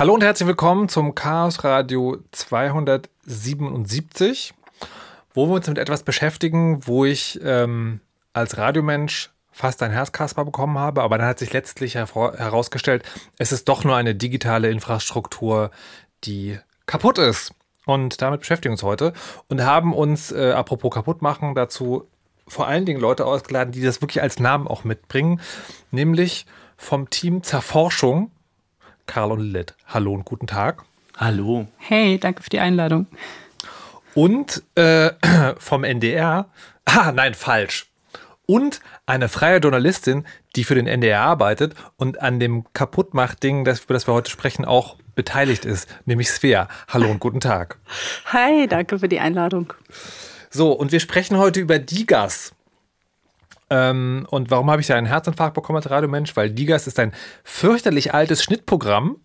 Hallo und herzlich willkommen zum Chaos Radio 277, wo wir uns mit etwas beschäftigen, wo ich ähm, als Radiomensch fast ein Herzkasper bekommen habe, aber dann hat sich letztlich herausgestellt, es ist doch nur eine digitale Infrastruktur, die kaputt ist. Und damit beschäftigen wir uns heute und haben uns, äh, apropos kaputt machen, dazu vor allen Dingen Leute ausgeladen, die das wirklich als Namen auch mitbringen, nämlich vom Team Zerforschung Karl und Lilith. Hallo und guten Tag. Hallo. Hey, danke für die Einladung. Und äh, vom NDR. Ah, nein, falsch. Und eine freie Journalistin, die für den NDR arbeitet und an dem Kaputtmacht-Ding, das, über das wir heute sprechen, auch beteiligt ist, nämlich Svea. Hallo und guten Tag. Hi, danke für die Einladung. So, und wir sprechen heute über Digas. Ähm, und warum habe ich da einen Herzinfarkt bekommen als Radiomensch? Weil Digas ist ein fürchterlich altes Schnittprogramm,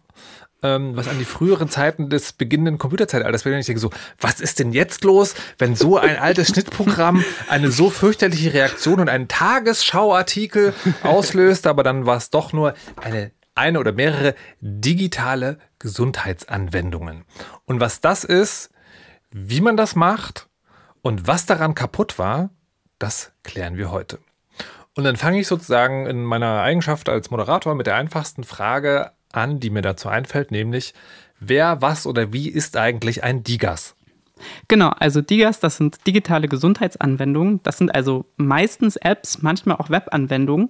ähm, was an die früheren Zeiten des beginnenden Computerzeitalters wird. Ich denke so, was ist denn jetzt los, wenn so ein altes Schnittprogramm eine so fürchterliche Reaktion und einen Tagesschauartikel auslöst, aber dann war es doch nur eine eine oder mehrere digitale Gesundheitsanwendungen. Und was das ist, wie man das macht und was daran kaputt war, das klären wir heute. Und dann fange ich sozusagen in meiner Eigenschaft als Moderator mit der einfachsten Frage an, die mir dazu einfällt, nämlich wer, was oder wie ist eigentlich ein Digas? Genau, also DIGAS, das sind digitale Gesundheitsanwendungen. Das sind also meistens Apps, manchmal auch Webanwendungen,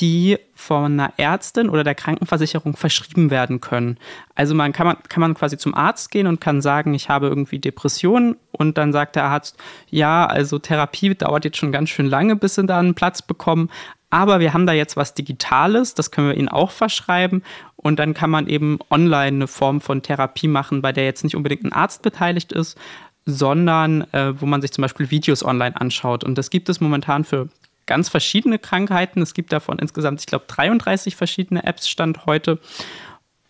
die von einer Ärztin oder der Krankenversicherung verschrieben werden können. Also man kann, man kann man quasi zum Arzt gehen und kann sagen, ich habe irgendwie Depressionen und dann sagt der Arzt, ja, also Therapie dauert jetzt schon ganz schön lange, bis sie da einen Platz bekommen. Aber wir haben da jetzt was Digitales, das können wir Ihnen auch verschreiben. Und dann kann man eben online eine Form von Therapie machen, bei der jetzt nicht unbedingt ein Arzt beteiligt ist, sondern äh, wo man sich zum Beispiel Videos online anschaut. Und das gibt es momentan für ganz verschiedene Krankheiten. Es gibt davon insgesamt, ich glaube, 33 verschiedene Apps Stand heute.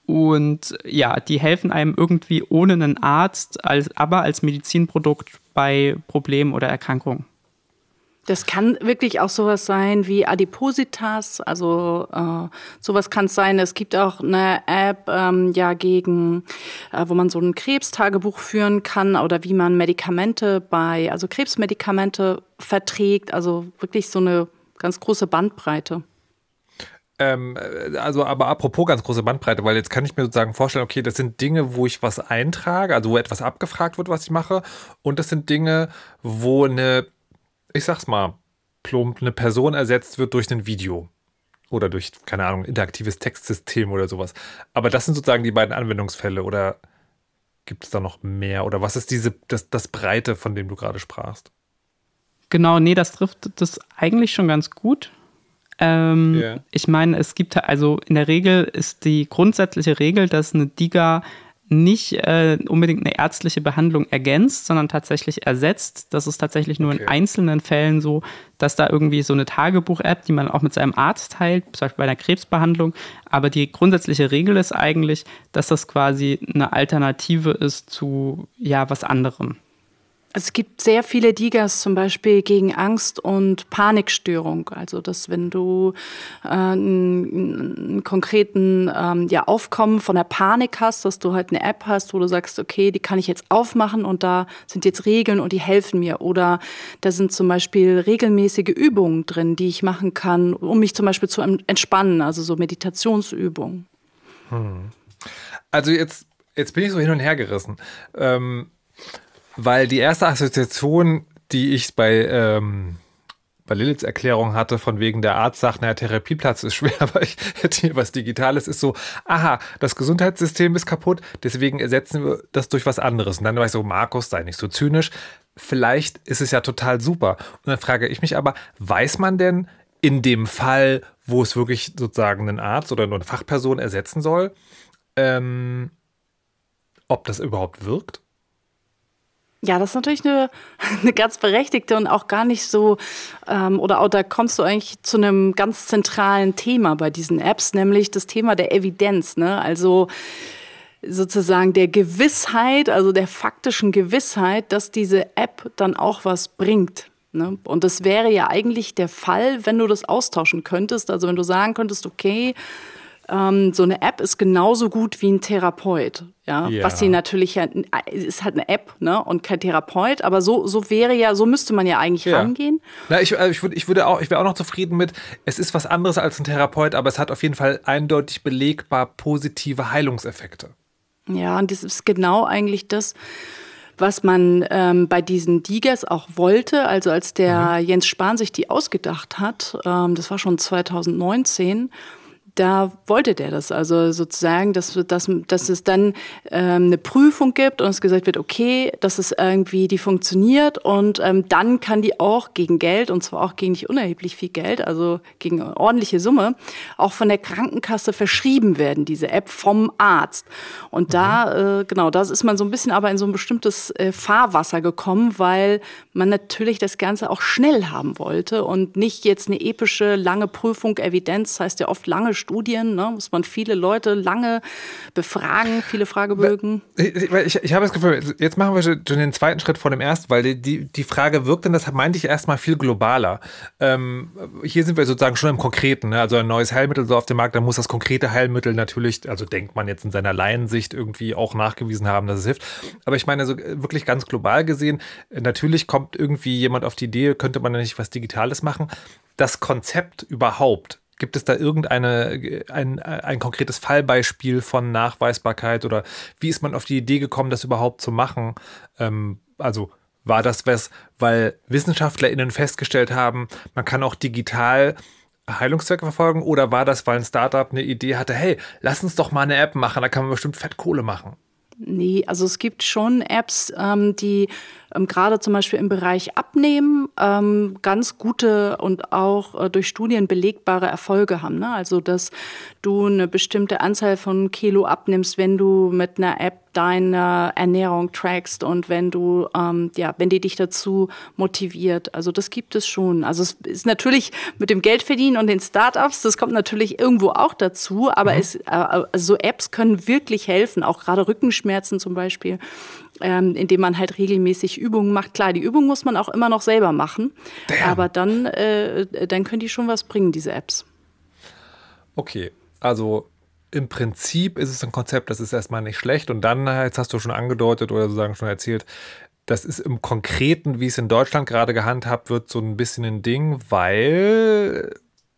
Und ja, die helfen einem irgendwie ohne einen Arzt, als, aber als Medizinprodukt bei Problemen oder Erkrankungen. Das kann wirklich auch sowas sein wie Adipositas, also äh, sowas kann es sein. Es gibt auch eine App ähm, ja gegen, äh, wo man so ein Krebstagebuch führen kann oder wie man Medikamente bei, also Krebsmedikamente verträgt. Also wirklich so eine ganz große Bandbreite. Ähm, also, aber apropos ganz große Bandbreite, weil jetzt kann ich mir sozusagen vorstellen, okay, das sind Dinge, wo ich was eintrage, also wo etwas abgefragt wird, was ich mache, und das sind Dinge, wo eine ich sag's mal, plump, eine Person ersetzt wird durch ein Video. Oder durch, keine Ahnung, interaktives Textsystem oder sowas. Aber das sind sozusagen die beiden Anwendungsfälle. Oder gibt es da noch mehr? Oder was ist diese, das, das Breite, von dem du gerade sprachst? Genau, nee, das trifft das eigentlich schon ganz gut. Ähm, yeah. Ich meine, es gibt also in der Regel ist die grundsätzliche Regel, dass eine DIGA nicht äh, unbedingt eine ärztliche Behandlung ergänzt, sondern tatsächlich ersetzt. Das ist tatsächlich nur okay. in einzelnen Fällen so, dass da irgendwie so eine Tagebuch-App, die man auch mit seinem Arzt teilt, zum Beispiel bei einer Krebsbehandlung. Aber die grundsätzliche Regel ist eigentlich, dass das quasi eine Alternative ist zu ja was anderem. Es gibt sehr viele Digas zum Beispiel gegen Angst und Panikstörung. Also dass wenn du äh, einen, konkreten ähm, ja, Aufkommen von der Panik hast, dass du halt eine App hast, wo du sagst, okay, die kann ich jetzt aufmachen und da sind jetzt Regeln und die helfen mir. Oder da sind zum Beispiel regelmäßige Übungen drin, die ich machen kann, um mich zum Beispiel zu entspannen, also so Meditationsübungen. Hm. Also jetzt, jetzt bin ich so hin und her gerissen. Ähm weil die erste Assoziation, die ich bei, ähm, bei Liliths Erklärung hatte, von wegen der Arzt sagt, naja, Therapieplatz ist schwer, aber ich hätte hier was Digitales, ist so, aha, das Gesundheitssystem ist kaputt, deswegen ersetzen wir das durch was anderes. Und dann war ich so, Markus, sei nicht so zynisch. Vielleicht ist es ja total super. Und dann frage ich mich aber, weiß man denn in dem Fall, wo es wirklich sozusagen einen Arzt oder nur eine Fachperson ersetzen soll, ähm, ob das überhaupt wirkt? Ja, das ist natürlich eine, eine ganz berechtigte und auch gar nicht so, ähm, oder auch da kommst du eigentlich zu einem ganz zentralen Thema bei diesen Apps, nämlich das Thema der Evidenz. Ne? Also sozusagen der Gewissheit, also der faktischen Gewissheit, dass diese App dann auch was bringt. Ne? Und das wäre ja eigentlich der Fall, wenn du das austauschen könntest. Also wenn du sagen könntest, okay, ähm, so eine App ist genauso gut wie ein Therapeut. Ja, Ja. was sie natürlich ja, ist halt eine App, ne, und kein Therapeut, aber so, so wäre ja, so müsste man ja eigentlich Ja. rangehen. Na, ich, also ich, würde, ich würde auch, ich wäre auch noch zufrieden mit, es ist was anderes als ein Therapeut, aber es hat auf jeden Fall eindeutig belegbar positive Heilungseffekte. Ja, und das ist genau eigentlich das, was man ähm, bei diesen Digers auch wollte. Also als der Jens Spahn sich die ausgedacht hat, ähm, das war schon 2019, da wollte der das. Also sozusagen, dass, dass, dass es dann ähm, eine Prüfung gibt und es gesagt wird, okay, dass es irgendwie die funktioniert und ähm, dann kann die auch gegen Geld, und zwar auch gegen nicht unerheblich viel Geld, also gegen eine ordentliche Summe, auch von der Krankenkasse verschrieben werden, diese App vom Arzt. Und da, äh, genau, da ist man so ein bisschen aber in so ein bestimmtes äh, Fahrwasser gekommen, weil man natürlich das Ganze auch schnell haben wollte und nicht jetzt eine epische, lange Prüfung, Evidenz, heißt ja oft lange Studien, ne, muss man viele Leute lange befragen, viele Fragebögen. Ich, ich, ich habe das Gefühl, jetzt machen wir schon den zweiten Schritt vor dem ersten, weil die, die, die Frage wirkt, und das meinte ich erstmal viel globaler. Ähm, hier sind wir sozusagen schon im Konkreten, ne? also ein neues Heilmittel so auf dem Markt, da muss das konkrete Heilmittel natürlich, also denkt man jetzt in seiner Laiensicht irgendwie auch nachgewiesen haben, dass es hilft. Aber ich meine, so wirklich ganz global gesehen, natürlich kommt irgendwie jemand auf die Idee, könnte man da nicht was Digitales machen. Das Konzept überhaupt, Gibt es da irgendeine ein, ein konkretes Fallbeispiel von Nachweisbarkeit oder wie ist man auf die Idee gekommen, das überhaupt zu machen? Ähm, also war das was, weil WissenschaftlerInnen festgestellt haben, man kann auch digital Heilungszwecke verfolgen oder war das, weil ein Startup eine Idee hatte, hey, lass uns doch mal eine App machen, da kann man bestimmt Fettkohle machen? Nee, also es gibt schon Apps, ähm, die ähm, gerade zum Beispiel im Bereich Abnehmen ähm, ganz gute und auch äh, durch Studien belegbare Erfolge haben. Ne? Also dass du eine bestimmte Anzahl von Kilo abnimmst, wenn du mit einer App deine Ernährung trackst und wenn du, ähm, ja, wenn die dich dazu motiviert. Also das gibt es schon. Also es ist natürlich mit dem Geldverdienen und den Startups, das kommt natürlich irgendwo auch dazu, aber Mhm. es, äh, also so Apps können wirklich helfen, auch gerade Rückenschmerzen zum Beispiel, ähm, indem man halt regelmäßig Übungen macht. Klar, die Übung muss man auch immer noch selber machen, Damn. aber dann, äh, dann können die schon was bringen, diese Apps. Okay, also im Prinzip ist es ein Konzept, das ist erstmal nicht schlecht. Und dann, jetzt hast du schon angedeutet oder sozusagen schon erzählt, das ist im Konkreten, wie es in Deutschland gerade gehandhabt wird, so ein bisschen ein Ding, weil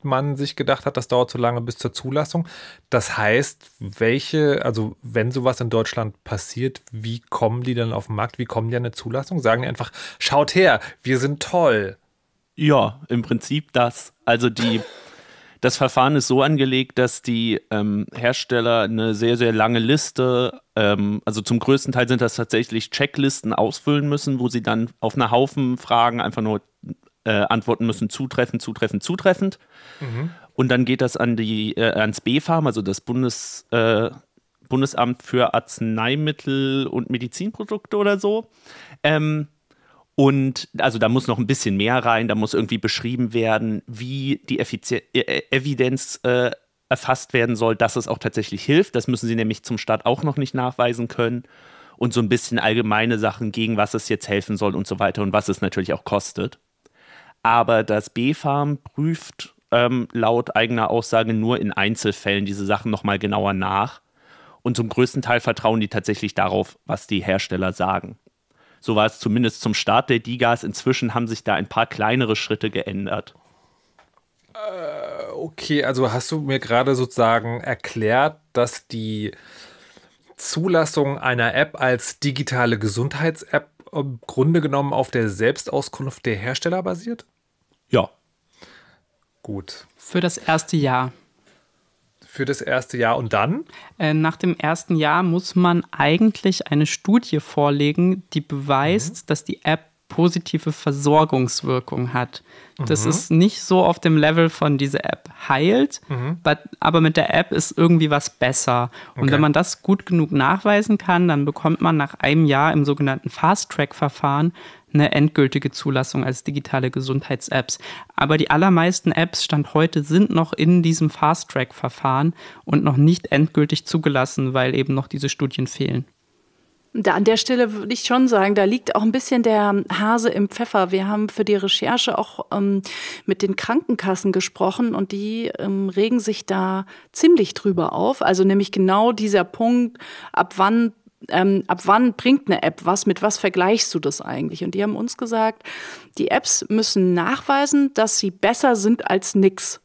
man sich gedacht hat, das dauert zu lange bis zur Zulassung. Das heißt, welche, also wenn sowas in Deutschland passiert, wie kommen die dann auf den Markt? Wie kommen die an eine Zulassung? Sagen die einfach, schaut her, wir sind toll. Ja, im Prinzip das. Also die, das Verfahren ist so angelegt, dass die ähm, Hersteller eine sehr, sehr lange Liste, ähm, also zum größten Teil sind das tatsächlich Checklisten ausfüllen müssen, wo sie dann auf einer Haufen Fragen einfach nur äh, antworten müssen, zutreffend, zutreffend, zutreffend. Und dann geht das an die, äh, ans BfArM, also das Bundes, äh, Bundesamt für Arzneimittel und Medizinprodukte oder so. Ähm, und also da muss noch ein bisschen mehr rein, da muss irgendwie beschrieben werden, wie die Effizi äh, Evidenz äh, erfasst werden soll, dass es auch tatsächlich hilft. Das müssen sie nämlich zum Start auch noch nicht nachweisen können. Und so ein bisschen allgemeine Sachen, gegen was es jetzt helfen soll und so weiter und was es natürlich auch kostet. Aber das BfArM prüft ähm, laut eigener Aussage nur in Einzelfällen diese Sachen nochmal genauer nach. Und zum größten Teil vertrauen die tatsächlich darauf, was die Hersteller sagen. So war es zumindest zum Start der Digas. Inzwischen haben sich da ein paar kleinere Schritte geändert. Okay, also hast du mir gerade sozusagen erklärt, dass die Zulassung einer App als digitale Gesundheits-App im Grunde genommen auf der Selbstauskunft der Hersteller basiert? Ja. Gut. Für das erste Jahr. Für das erste Jahr und dann? Äh, Nach dem ersten Jahr muss man eigentlich eine Studie vorlegen, die beweist, dass die App positive Versorgungswirkung hat. Das ist nicht so auf dem Level von diese App heilt, but, aber mit der App ist irgendwie was besser. Und Okay. wenn man das gut genug nachweisen kann, dann bekommt man nach einem Jahr im sogenannten Fast-Track-Verfahren eine endgültige Zulassung als digitale Gesundheits-Apps. Aber die allermeisten Apps Stand heute sind noch in diesem Fast-Track-Verfahren und noch nicht endgültig zugelassen, weil eben noch diese Studien fehlen. Da an der Stelle würde ich schon sagen, da liegt auch ein bisschen der Hase im Pfeffer. Wir haben für die Recherche auch ähm, mit den Krankenkassen gesprochen und die ähm, regen sich da ziemlich drüber auf. Also nämlich genau dieser Punkt, ab wann ähm, ab wann bringt eine App was, mit was vergleichst du das eigentlich? Und die haben uns gesagt, die Apps müssen nachweisen, dass sie besser sind als nix.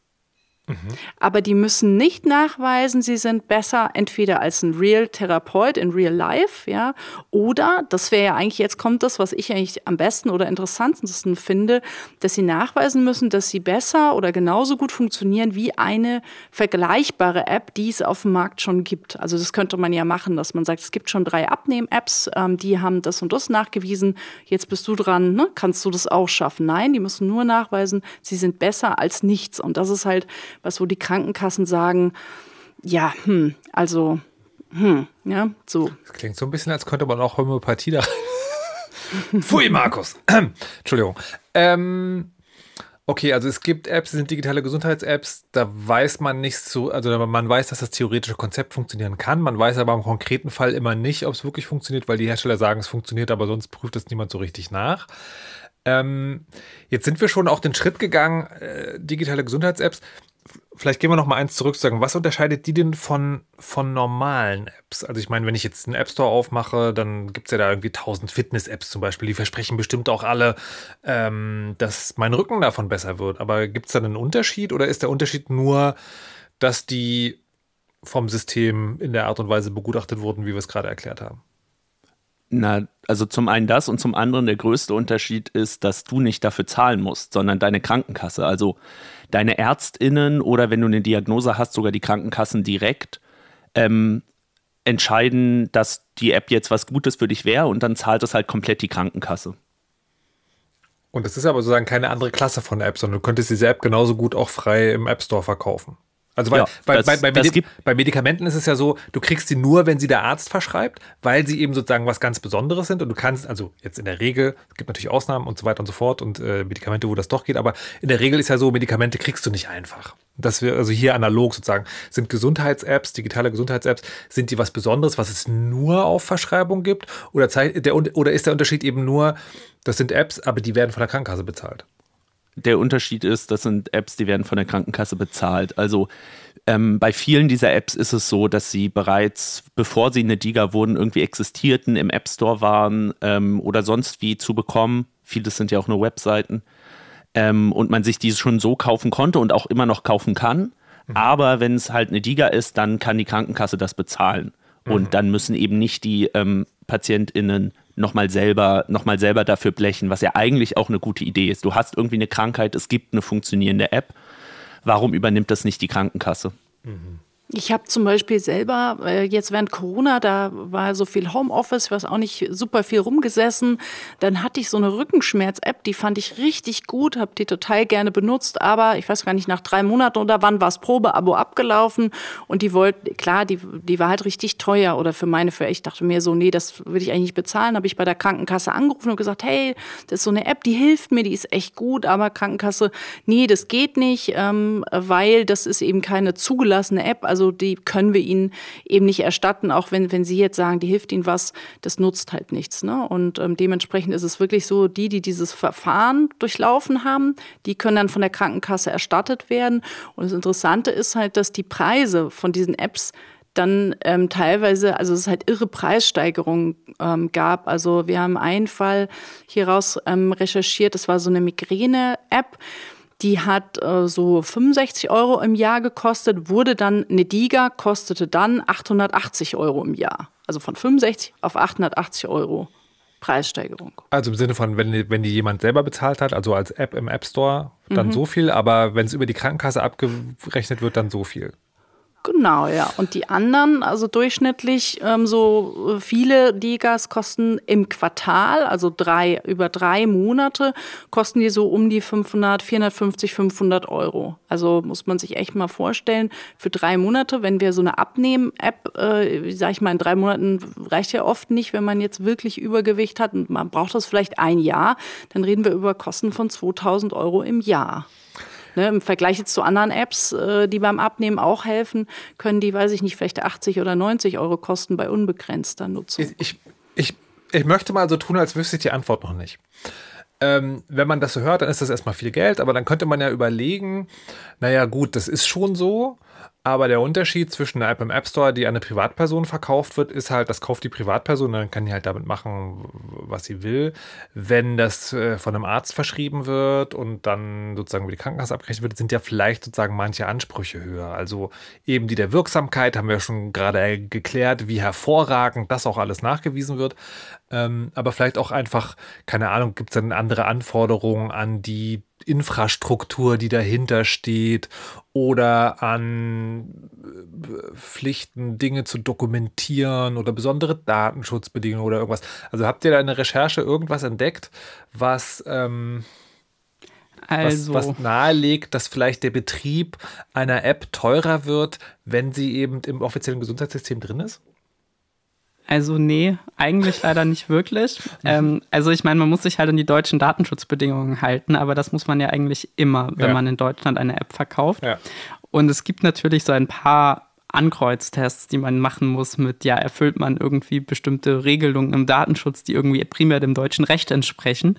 Aber die müssen nicht nachweisen, sie sind besser entweder als ein Real-Therapeut in Real Life, ja, oder, das wäre ja eigentlich, jetzt kommt das, was ich eigentlich am besten oder interessantesten finde, dass sie nachweisen müssen, dass sie besser oder genauso gut funktionieren wie eine vergleichbare App, die es auf dem Markt schon gibt. Also das könnte man ja machen, dass man sagt, es gibt schon drei Abnehm-Apps, ähm, die haben das und das nachgewiesen, jetzt bist du dran, ne? kannst du das auch schaffen? Nein, die müssen nur nachweisen, sie sind besser als nichts. Und das ist halt was wo die Krankenkassen sagen, ja, hm, also, hm, ja, so. Das klingt so ein bisschen, als könnte man auch Homöopathie da. Pfui, Markus. Entschuldigung. Ähm, okay, also es gibt Apps, sind digitale Gesundheits-Apps, da weiß man nicht so, also man weiß, dass das theoretische Konzept funktionieren kann, man weiß aber im konkreten Fall immer nicht, ob es wirklich funktioniert, weil die Hersteller sagen, es funktioniert, aber sonst prüft es niemand so richtig nach. Ähm, jetzt sind wir schon auch den Schritt gegangen, äh, digitale Gesundheits-Apps vielleicht gehen wir noch mal eins zurück zu sagen, was unterscheidet die denn von, von normalen Apps? Also ich meine, wenn ich jetzt einen App Store aufmache, dann gibt es ja da irgendwie tausend Fitness-Apps zum Beispiel, die versprechen bestimmt auch alle, ähm, dass mein Rücken davon besser wird. Aber gibt es da einen Unterschied oder ist der Unterschied nur, dass die vom System in der Art und Weise begutachtet wurden, wie wir es gerade erklärt haben? Na, also zum einen das und zum anderen der größte Unterschied ist, dass du nicht dafür zahlen musst, sondern deine Krankenkasse. Also deine ÄrztInnen oder wenn du eine Diagnose hast, sogar die Krankenkassen direkt ähm, entscheiden, dass die App jetzt was Gutes für dich wäre und dann zahlt es halt komplett die Krankenkasse. Und das ist aber sozusagen keine andere Klasse von App, sondern du könntest diese App genauso gut auch frei im App Store verkaufen. Also bei, ja, bei, das, bei, bei, Medi bei, Medikamenten ist es ja so, du kriegst sie nur, wenn sie der Arzt verschreibt, weil sie eben sozusagen was ganz Besonderes sind und du kannst, also jetzt in der Regel, es gibt natürlich Ausnahmen und so weiter und so fort und äh, Medikamente, wo das doch geht, aber in der Regel ist ja so, Medikamente kriegst du nicht einfach. Dass wir, also hier analog sozusagen, sind Gesundheits-Apps, digitale Gesundheits-Apps, sind die was Besonderes, was es nur auf Verschreibung gibt? Oder, der, oder ist der Unterschied eben nur, das sind Apps, aber die werden von der Krankenkasse bezahlt? Der Unterschied ist, das sind Apps, die werden von der Krankenkasse bezahlt. Also ähm, bei vielen dieser Apps ist es so, dass sie bereits, bevor sie eine Diga wurden, irgendwie existierten, im App Store waren ähm, oder sonst wie zu bekommen. Vieles sind ja auch nur Webseiten. Ähm, und man sich diese schon so kaufen konnte und auch immer noch kaufen kann. Mhm. Aber wenn es halt eine Diga ist, dann kann die Krankenkasse das bezahlen. Mhm. Und dann müssen eben nicht die ähm, PatientInnen nochmal selber, noch selber dafür blechen, was ja eigentlich auch eine gute Idee ist. Du hast irgendwie eine Krankheit, es gibt eine funktionierende App. Warum übernimmt das nicht die Krankenkasse? Mhm. Ich habe zum Beispiel selber äh, jetzt während Corona, da war so viel Homeoffice, ich weiß auch nicht, super viel rumgesessen. Dann hatte ich so eine Rückenschmerz-App, die fand ich richtig gut, habe die total gerne benutzt. Aber ich weiß gar nicht, nach drei Monaten oder wann war das Probeabo abgelaufen und die wollte, klar, die, die war halt richtig teuer oder für meine, für ich dachte mir so, nee, das würde ich eigentlich nicht bezahlen. Habe ich bei der Krankenkasse angerufen und gesagt, hey, das ist so eine App, die hilft mir, die ist echt gut, aber Krankenkasse, nee, das geht nicht, ähm, weil das ist eben keine zugelassene App. Also also die können wir ihnen eben nicht erstatten, auch wenn, wenn sie jetzt sagen, die hilft ihnen was, das nutzt halt nichts. Ne? Und ähm, dementsprechend ist es wirklich so, die, die dieses Verfahren durchlaufen haben, die können dann von der Krankenkasse erstattet werden. Und das Interessante ist halt, dass die Preise von diesen Apps dann ähm, teilweise, also es halt irre Preissteigerungen ähm, gab. Also wir haben einen Fall hieraus ähm, recherchiert, das war so eine Migräne-App. Die hat äh, so 65 Euro im Jahr gekostet, wurde dann, eine Diga kostete dann 880 Euro im Jahr. Also von 65 auf 880 Euro Preissteigerung. Also im Sinne von, wenn, wenn die jemand selber bezahlt hat, also als App im App Store, dann mhm. so viel, aber wenn es über die Krankenkasse abgerechnet wird, dann so viel. Genau, ja. Und die anderen, also durchschnittlich ähm, so äh, viele Digas kosten im Quartal, also drei, über drei Monate, kosten die so um die 500, 450, 500 Euro. Also muss man sich echt mal vorstellen, für drei Monate, wenn wir so eine Abnehmen-App, äh, sag ich mal, in drei Monaten reicht ja oft nicht, wenn man jetzt wirklich Übergewicht hat und man braucht das vielleicht ein Jahr, dann reden wir über Kosten von 2000 Euro im Jahr. Ne, Im Vergleich jetzt zu anderen Apps, äh, die beim Abnehmen auch helfen, können die, weiß ich nicht, vielleicht 80 oder 90 Euro kosten bei unbegrenzter Nutzung. Ich, ich, ich möchte mal so tun, als wüsste ich die Antwort noch nicht. Ähm, wenn man das so hört, dann ist das erstmal viel Geld, aber dann könnte man ja überlegen, naja gut, das ist schon so, aber der Unterschied zwischen einer App im App Store, die an eine Privatperson verkauft wird, ist halt, das kauft die Privatperson, dann kann die halt damit machen, was sie will. Wenn das äh, von einem Arzt verschrieben wird und dann sozusagen über die Krankenkasse abgerechnet wird, sind ja vielleicht sozusagen manche Ansprüche höher. Also eben die der Wirksamkeit haben wir schon gerade geklärt, wie hervorragend das auch alles nachgewiesen wird. Ähm, aber vielleicht auch einfach, keine Ahnung, gibt es dann andere Anforderungen an die Infrastruktur, die dahinter steht oder an äh, Pflichten, Dinge zu dokumentieren oder besondere Datenschutzbedingungen oder irgendwas. Also habt ihr da in der Recherche irgendwas entdeckt, was, ähm, also. was, was nahelegt, dass vielleicht der Betrieb einer App teurer wird, wenn sie eben im offiziellen Gesundheitssystem drin ist? Also nee, eigentlich leider nicht wirklich. Ähm, also ich meine, man muss sich halt an die deutschen Datenschutzbedingungen halten, aber das muss man ja eigentlich immer, wenn ja. man in Deutschland eine App verkauft. Ja. Und es gibt natürlich so ein paar Ankreuztests, die man machen muss mit, ja, erfüllt man irgendwie bestimmte Regelungen im Datenschutz, die irgendwie primär dem deutschen Recht entsprechen.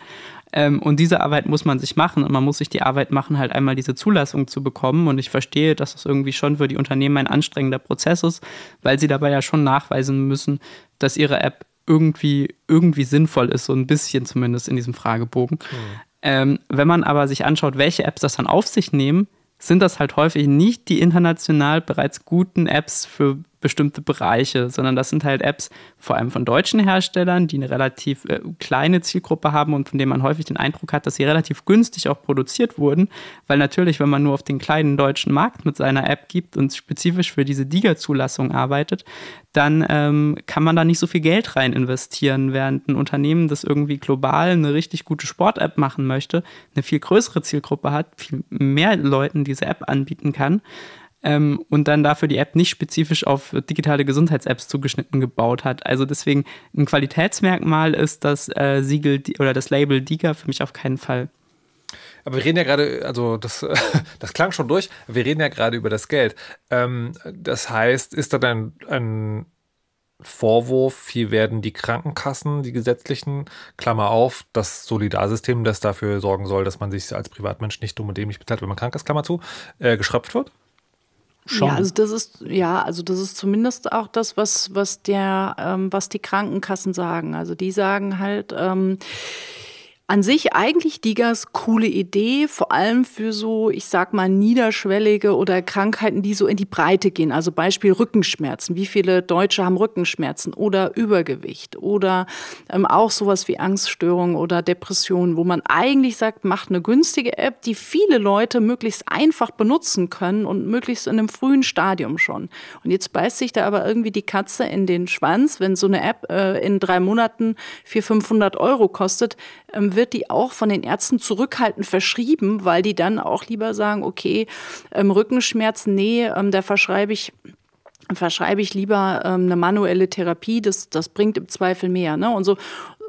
Ähm, und diese Arbeit muss man sich machen und man muss sich die Arbeit machen, halt einmal diese Zulassung zu bekommen. Und ich verstehe, dass das irgendwie schon für die Unternehmen ein anstrengender Prozess ist, weil sie dabei ja schon nachweisen müssen, dass ihre App irgendwie, irgendwie sinnvoll ist, so ein bisschen zumindest in diesem Fragebogen. Mhm. Ähm, wenn man aber sich anschaut, welche Apps das dann auf sich nehmen, sind das halt häufig nicht die international bereits guten Apps für bestimmte Bereiche, sondern das sind halt Apps vor allem von deutschen Herstellern, die eine relativ äh, kleine Zielgruppe haben und von denen man häufig den Eindruck hat, dass sie relativ günstig auch produziert wurden, weil natürlich, wenn man nur auf den kleinen deutschen Markt mit seiner App gibt und spezifisch für diese DIGA-Zulassung arbeitet, dann ähm, kann man da nicht so viel Geld rein investieren, während ein Unternehmen, das irgendwie global eine richtig gute Sport-App machen möchte, eine viel größere Zielgruppe hat, viel mehr Leuten diese App anbieten kann ähm, und dann dafür die App nicht spezifisch auf digitale Gesundheits-Apps zugeschnitten gebaut hat. Also deswegen ein Qualitätsmerkmal ist das äh, Siegel oder das Label DIGA für mich auf keinen Fall. Aber wir reden ja gerade, also das, das klang schon durch, wir reden ja gerade über das Geld. Ähm, das heißt, ist da dann ein Vorwurf, hier werden die Krankenkassen, die gesetzlichen, Klammer auf, das Solidarsystem, das dafür sorgen soll, dass man sich als Privatmensch nicht dumm und dämlich bezahlt, wenn man krank ist, Klammer zu, äh, geschröpft wird? Schon. Ja, also das ist ja, also das ist zumindest auch das, was was der, ähm, was die Krankenkassen sagen. Also die sagen halt, ähm, an sich eigentlich Digas coole Idee, vor allem für so, ich sag mal, niederschwellige oder Krankheiten, die so in die Breite gehen. Also Beispiel Rückenschmerzen. Wie viele Deutsche haben Rückenschmerzen oder Übergewicht oder ähm, auch sowas wie Angststörungen oder Depressionen, wo man eigentlich sagt, macht eine günstige App, die viele Leute möglichst einfach benutzen können und möglichst in einem frühen Stadium schon. Und jetzt beißt sich da aber irgendwie die Katze in den Schwanz, wenn so eine App äh, in drei Monaten 400, 500 Euro kostet, ähm, wird die auch von den Ärzten zurückhaltend verschrieben, weil die dann auch lieber sagen, okay, ähm, Rückenschmerzen, nee, ähm, da verschreibe ich verschreibe ich lieber ähm, eine manuelle Therapie, das, das bringt im Zweifel mehr. Ne? Und so,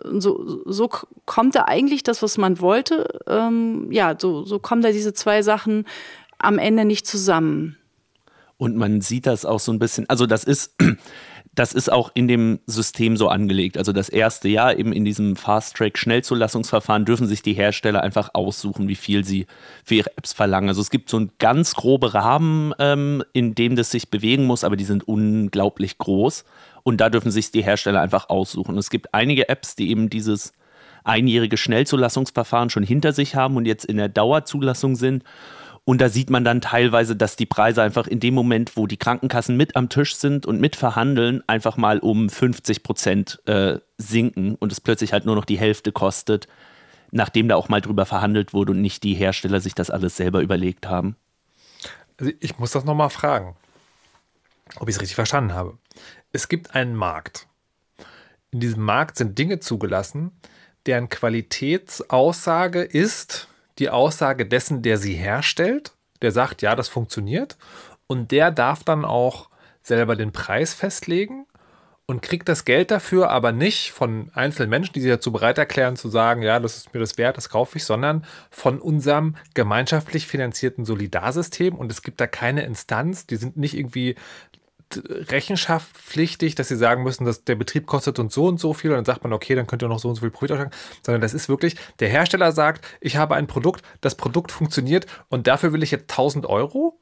so, so kommt da eigentlich das, was man wollte, ähm, ja, so, so kommen da diese zwei Sachen am Ende nicht zusammen. Und man sieht das auch so ein bisschen, also das ist das ist auch in dem System so angelegt. Also das erste Jahr eben in diesem Fast-Track-Schnellzulassungsverfahren dürfen sich die Hersteller einfach aussuchen, wie viel sie für ihre Apps verlangen. Also es gibt so einen ganz grobe Rahmen, ähm, in dem das sich bewegen muss, aber die sind unglaublich groß. Und da dürfen sich die Hersteller einfach aussuchen. Es gibt einige Apps, die eben dieses einjährige Schnellzulassungsverfahren schon hinter sich haben und jetzt in der Dauerzulassung sind. Und da sieht man dann teilweise, dass die Preise einfach in dem Moment, wo die Krankenkassen mit am Tisch sind und mit verhandeln, einfach mal um 50 Prozent äh, sinken und es plötzlich halt nur noch die Hälfte kostet, nachdem da auch mal drüber verhandelt wurde und nicht die Hersteller sich das alles selber überlegt haben. Also ich muss das nochmal fragen, ob ich es richtig verstanden habe. Es gibt einen Markt. In diesem Markt sind Dinge zugelassen, deren Qualitätsaussage ist, die Aussage dessen, der sie herstellt, der sagt, ja, das funktioniert. Und der darf dann auch selber den Preis festlegen und kriegt das Geld dafür aber nicht von einzelnen Menschen, die sich dazu bereit erklären zu sagen, ja, das ist mir das wert, das kaufe ich, sondern von unserem gemeinschaftlich finanzierten Solidarsystem. Und es gibt da keine Instanz, die sind nicht irgendwie rechenschaftspflichtig, dass sie sagen müssen, dass der Betrieb kostet uns so und so viel und dann sagt man, okay, dann könnt ihr noch so und so viel Profit ausschlagen, sondern das ist wirklich, der Hersteller sagt, ich habe ein Produkt, das Produkt funktioniert und dafür will ich jetzt 1000 Euro?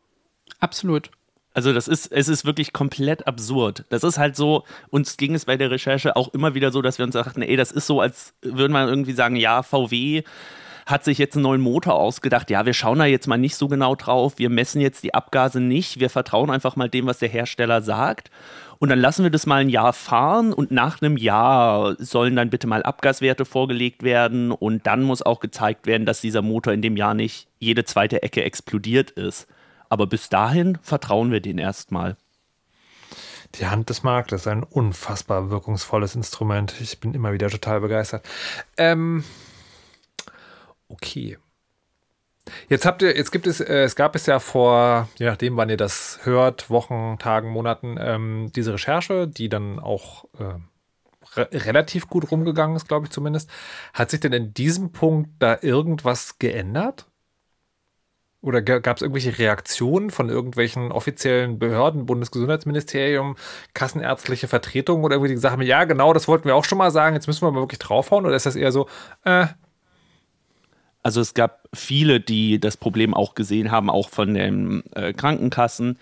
Absolut. Also das ist, es ist wirklich komplett absurd. Das ist halt so, uns ging es bei der Recherche auch immer wieder so, dass wir uns dachten, ey, das ist so, als würden wir irgendwie sagen, ja, VW hat sich jetzt einen neuen Motor ausgedacht. Ja, wir schauen da jetzt mal nicht so genau drauf. Wir messen jetzt die Abgase nicht. Wir vertrauen einfach mal dem, was der Hersteller sagt. Und dann lassen wir das mal ein Jahr fahren und nach einem Jahr sollen dann bitte mal Abgaswerte vorgelegt werden und dann muss auch gezeigt werden, dass dieser Motor in dem Jahr nicht jede zweite Ecke explodiert ist. Aber bis dahin vertrauen wir den erstmal. Die Hand des Marktes ist ein unfassbar wirkungsvolles Instrument. Ich bin immer wieder total begeistert. Ähm, okay. Jetzt habt ihr, jetzt gibt es, äh, es gab es ja vor, je nachdem, wann ihr das hört, Wochen, Tagen, Monaten, ähm, diese Recherche, die dann auch äh, re relativ gut rumgegangen ist, glaube ich zumindest. Hat sich denn in diesem Punkt da irgendwas geändert? Oder gab es irgendwelche Reaktionen von irgendwelchen offiziellen Behörden, Bundesgesundheitsministerium, kassenärztliche Vertretungen oder irgendwie die gesagt ja, genau, das wollten wir auch schon mal sagen, jetzt müssen wir mal wirklich draufhauen? Oder ist das eher so, äh, also es gab viele, die das Problem auch gesehen haben, auch von den äh, Krankenkassen,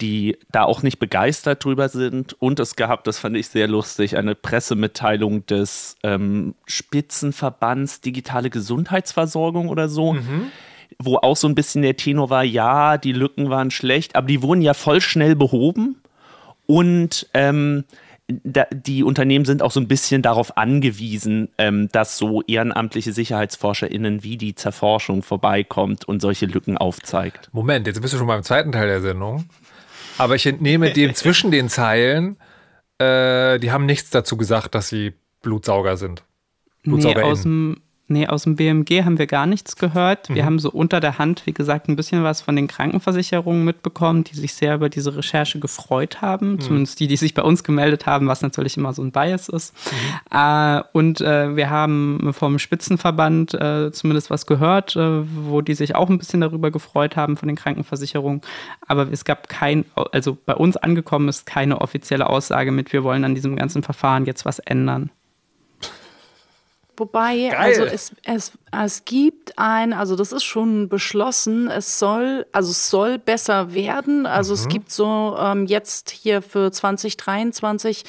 die da auch nicht begeistert drüber sind. Und es gab, das fand ich sehr lustig, eine Pressemitteilung des ähm, Spitzenverbands Digitale Gesundheitsversorgung oder so. Mhm wo auch so ein bisschen der Tenor war, ja, die Lücken waren schlecht, aber die wurden ja voll schnell behoben und ähm, da, die Unternehmen sind auch so ein bisschen darauf angewiesen, ähm, dass so ehrenamtliche SicherheitsforscherInnen wie die Zerforschung vorbeikommt und solche Lücken aufzeigt. Moment, jetzt bist du schon beim zweiten Teil der Sendung. Aber ich entnehme dem zwischen den Zeilen, äh, die haben nichts dazu gesagt, dass sie Blutsauger sind. Blutsauger nee, aus dem Nee, aus dem BMG haben wir gar nichts gehört. Wir mhm. haben so unter der Hand, wie gesagt, ein bisschen was von den Krankenversicherungen mitbekommen, die sich sehr über diese Recherche gefreut haben. Mhm. Zumindest die, die sich bei uns gemeldet haben, was natürlich immer so ein Bias ist. Mhm. Äh, und äh, wir haben vom Spitzenverband äh, zumindest was gehört, äh, wo die sich auch ein bisschen darüber gefreut haben von den Krankenversicherungen. Aber es gab kein, also bei uns angekommen ist keine offizielle Aussage mit, wir wollen an diesem ganzen Verfahren jetzt was ändern. Wobei, Geil. also es, es, es gibt ein, also das ist schon beschlossen, es soll, also es soll besser werden. Also mhm. es gibt so ähm, jetzt hier für 2023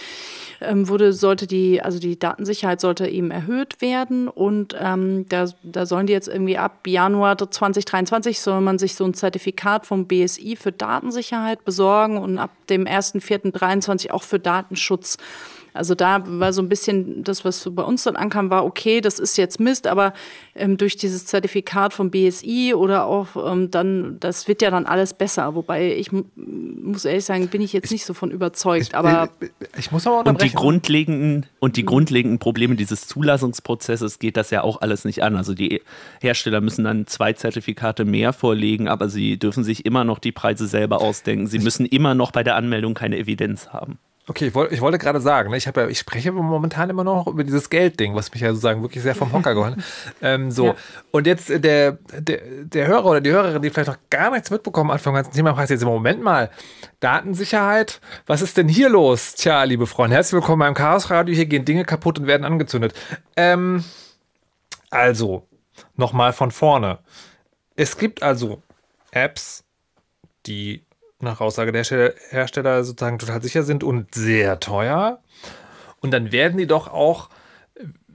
ähm, wurde, sollte die, also die Datensicherheit sollte eben erhöht werden und ähm, da, da sollen die jetzt irgendwie ab Januar 2023 soll man sich so ein Zertifikat vom BSI für Datensicherheit besorgen und ab dem 1.4.23 auch für Datenschutz. Also da war so ein bisschen das, was so bei uns dann ankam, war okay, das ist jetzt Mist, aber ähm, durch dieses Zertifikat vom BSI oder auch ähm, dann, das wird ja dann alles besser. Wobei ich muss ehrlich sagen, bin ich jetzt nicht so von überzeugt. Ich, aber ich, ich muss aber und die grundlegenden und die mhm. grundlegenden Probleme dieses Zulassungsprozesses geht das ja auch alles nicht an. Also die Hersteller müssen dann zwei Zertifikate mehr vorlegen, aber sie dürfen sich immer noch die Preise selber ausdenken. Sie müssen immer noch bei der Anmeldung keine Evidenz haben. Okay, ich, wollte, ich wollte gerade sagen, ne, ich, ja, ich spreche momentan immer noch über dieses Geldding, was mich ja sozusagen wirklich sehr vom Hocker geholt hat. ähm, so, ja. und jetzt äh, der, der, der Hörer oder die Hörerin, die vielleicht noch gar nichts mitbekommen hat vom ganzen Thema, heißt jetzt im Moment mal, Datensicherheit, was ist denn hier los? Tja, liebe Freunde, herzlich willkommen beim Chaos Radio, hier gehen Dinge kaputt und werden angezündet. Ähm, also, nochmal von vorne. Es gibt also Apps, die nach Aussage der Hersteller sozusagen total sicher sind und sehr teuer. Und dann werden die doch auch,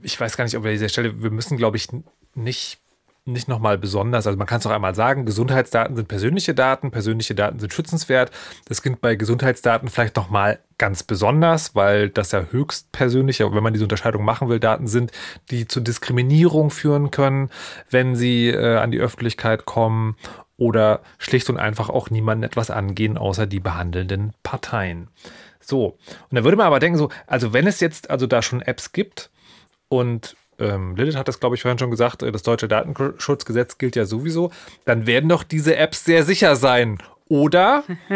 ich weiß gar nicht, ob wir an dieser Stelle, wir müssen, glaube ich, nicht, nicht nochmal besonders, also man kann es auch einmal sagen, Gesundheitsdaten sind persönliche Daten, persönliche Daten sind schützenswert. Das gilt bei Gesundheitsdaten vielleicht nochmal ganz besonders, weil das ja höchst persönliche, wenn man diese Unterscheidung machen will, Daten sind, die zu Diskriminierung führen können, wenn sie äh, an die Öffentlichkeit kommen oder schlicht und einfach auch niemanden etwas angehen, außer die behandelnden Parteien. So, und da würde man aber denken, so, also wenn es jetzt also da schon Apps gibt und ähm, Lilith hat das, glaube ich, vorhin schon gesagt, äh, das deutsche Datenschutzgesetz gilt ja sowieso, dann werden doch diese Apps sehr sicher sein. Oder?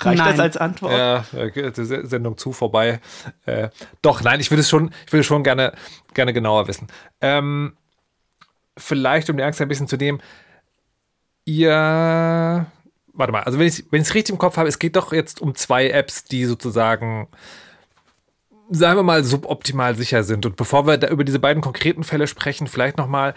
Reicht nein. das als Antwort? Ja, die Sendung zu vorbei. Äh, doch, nein, ich würde es schon, ich würde schon gerne, gerne genauer wissen. Ähm, vielleicht, um die Angst ein bisschen zu nehmen, ihr warte mal, also wenn ich es richtig im Kopf habe, es geht doch jetzt um zwei Apps, die sozusagen, sagen wir mal, suboptimal sicher sind. Und bevor wir da über diese beiden konkreten Fälle sprechen, vielleicht nochmal,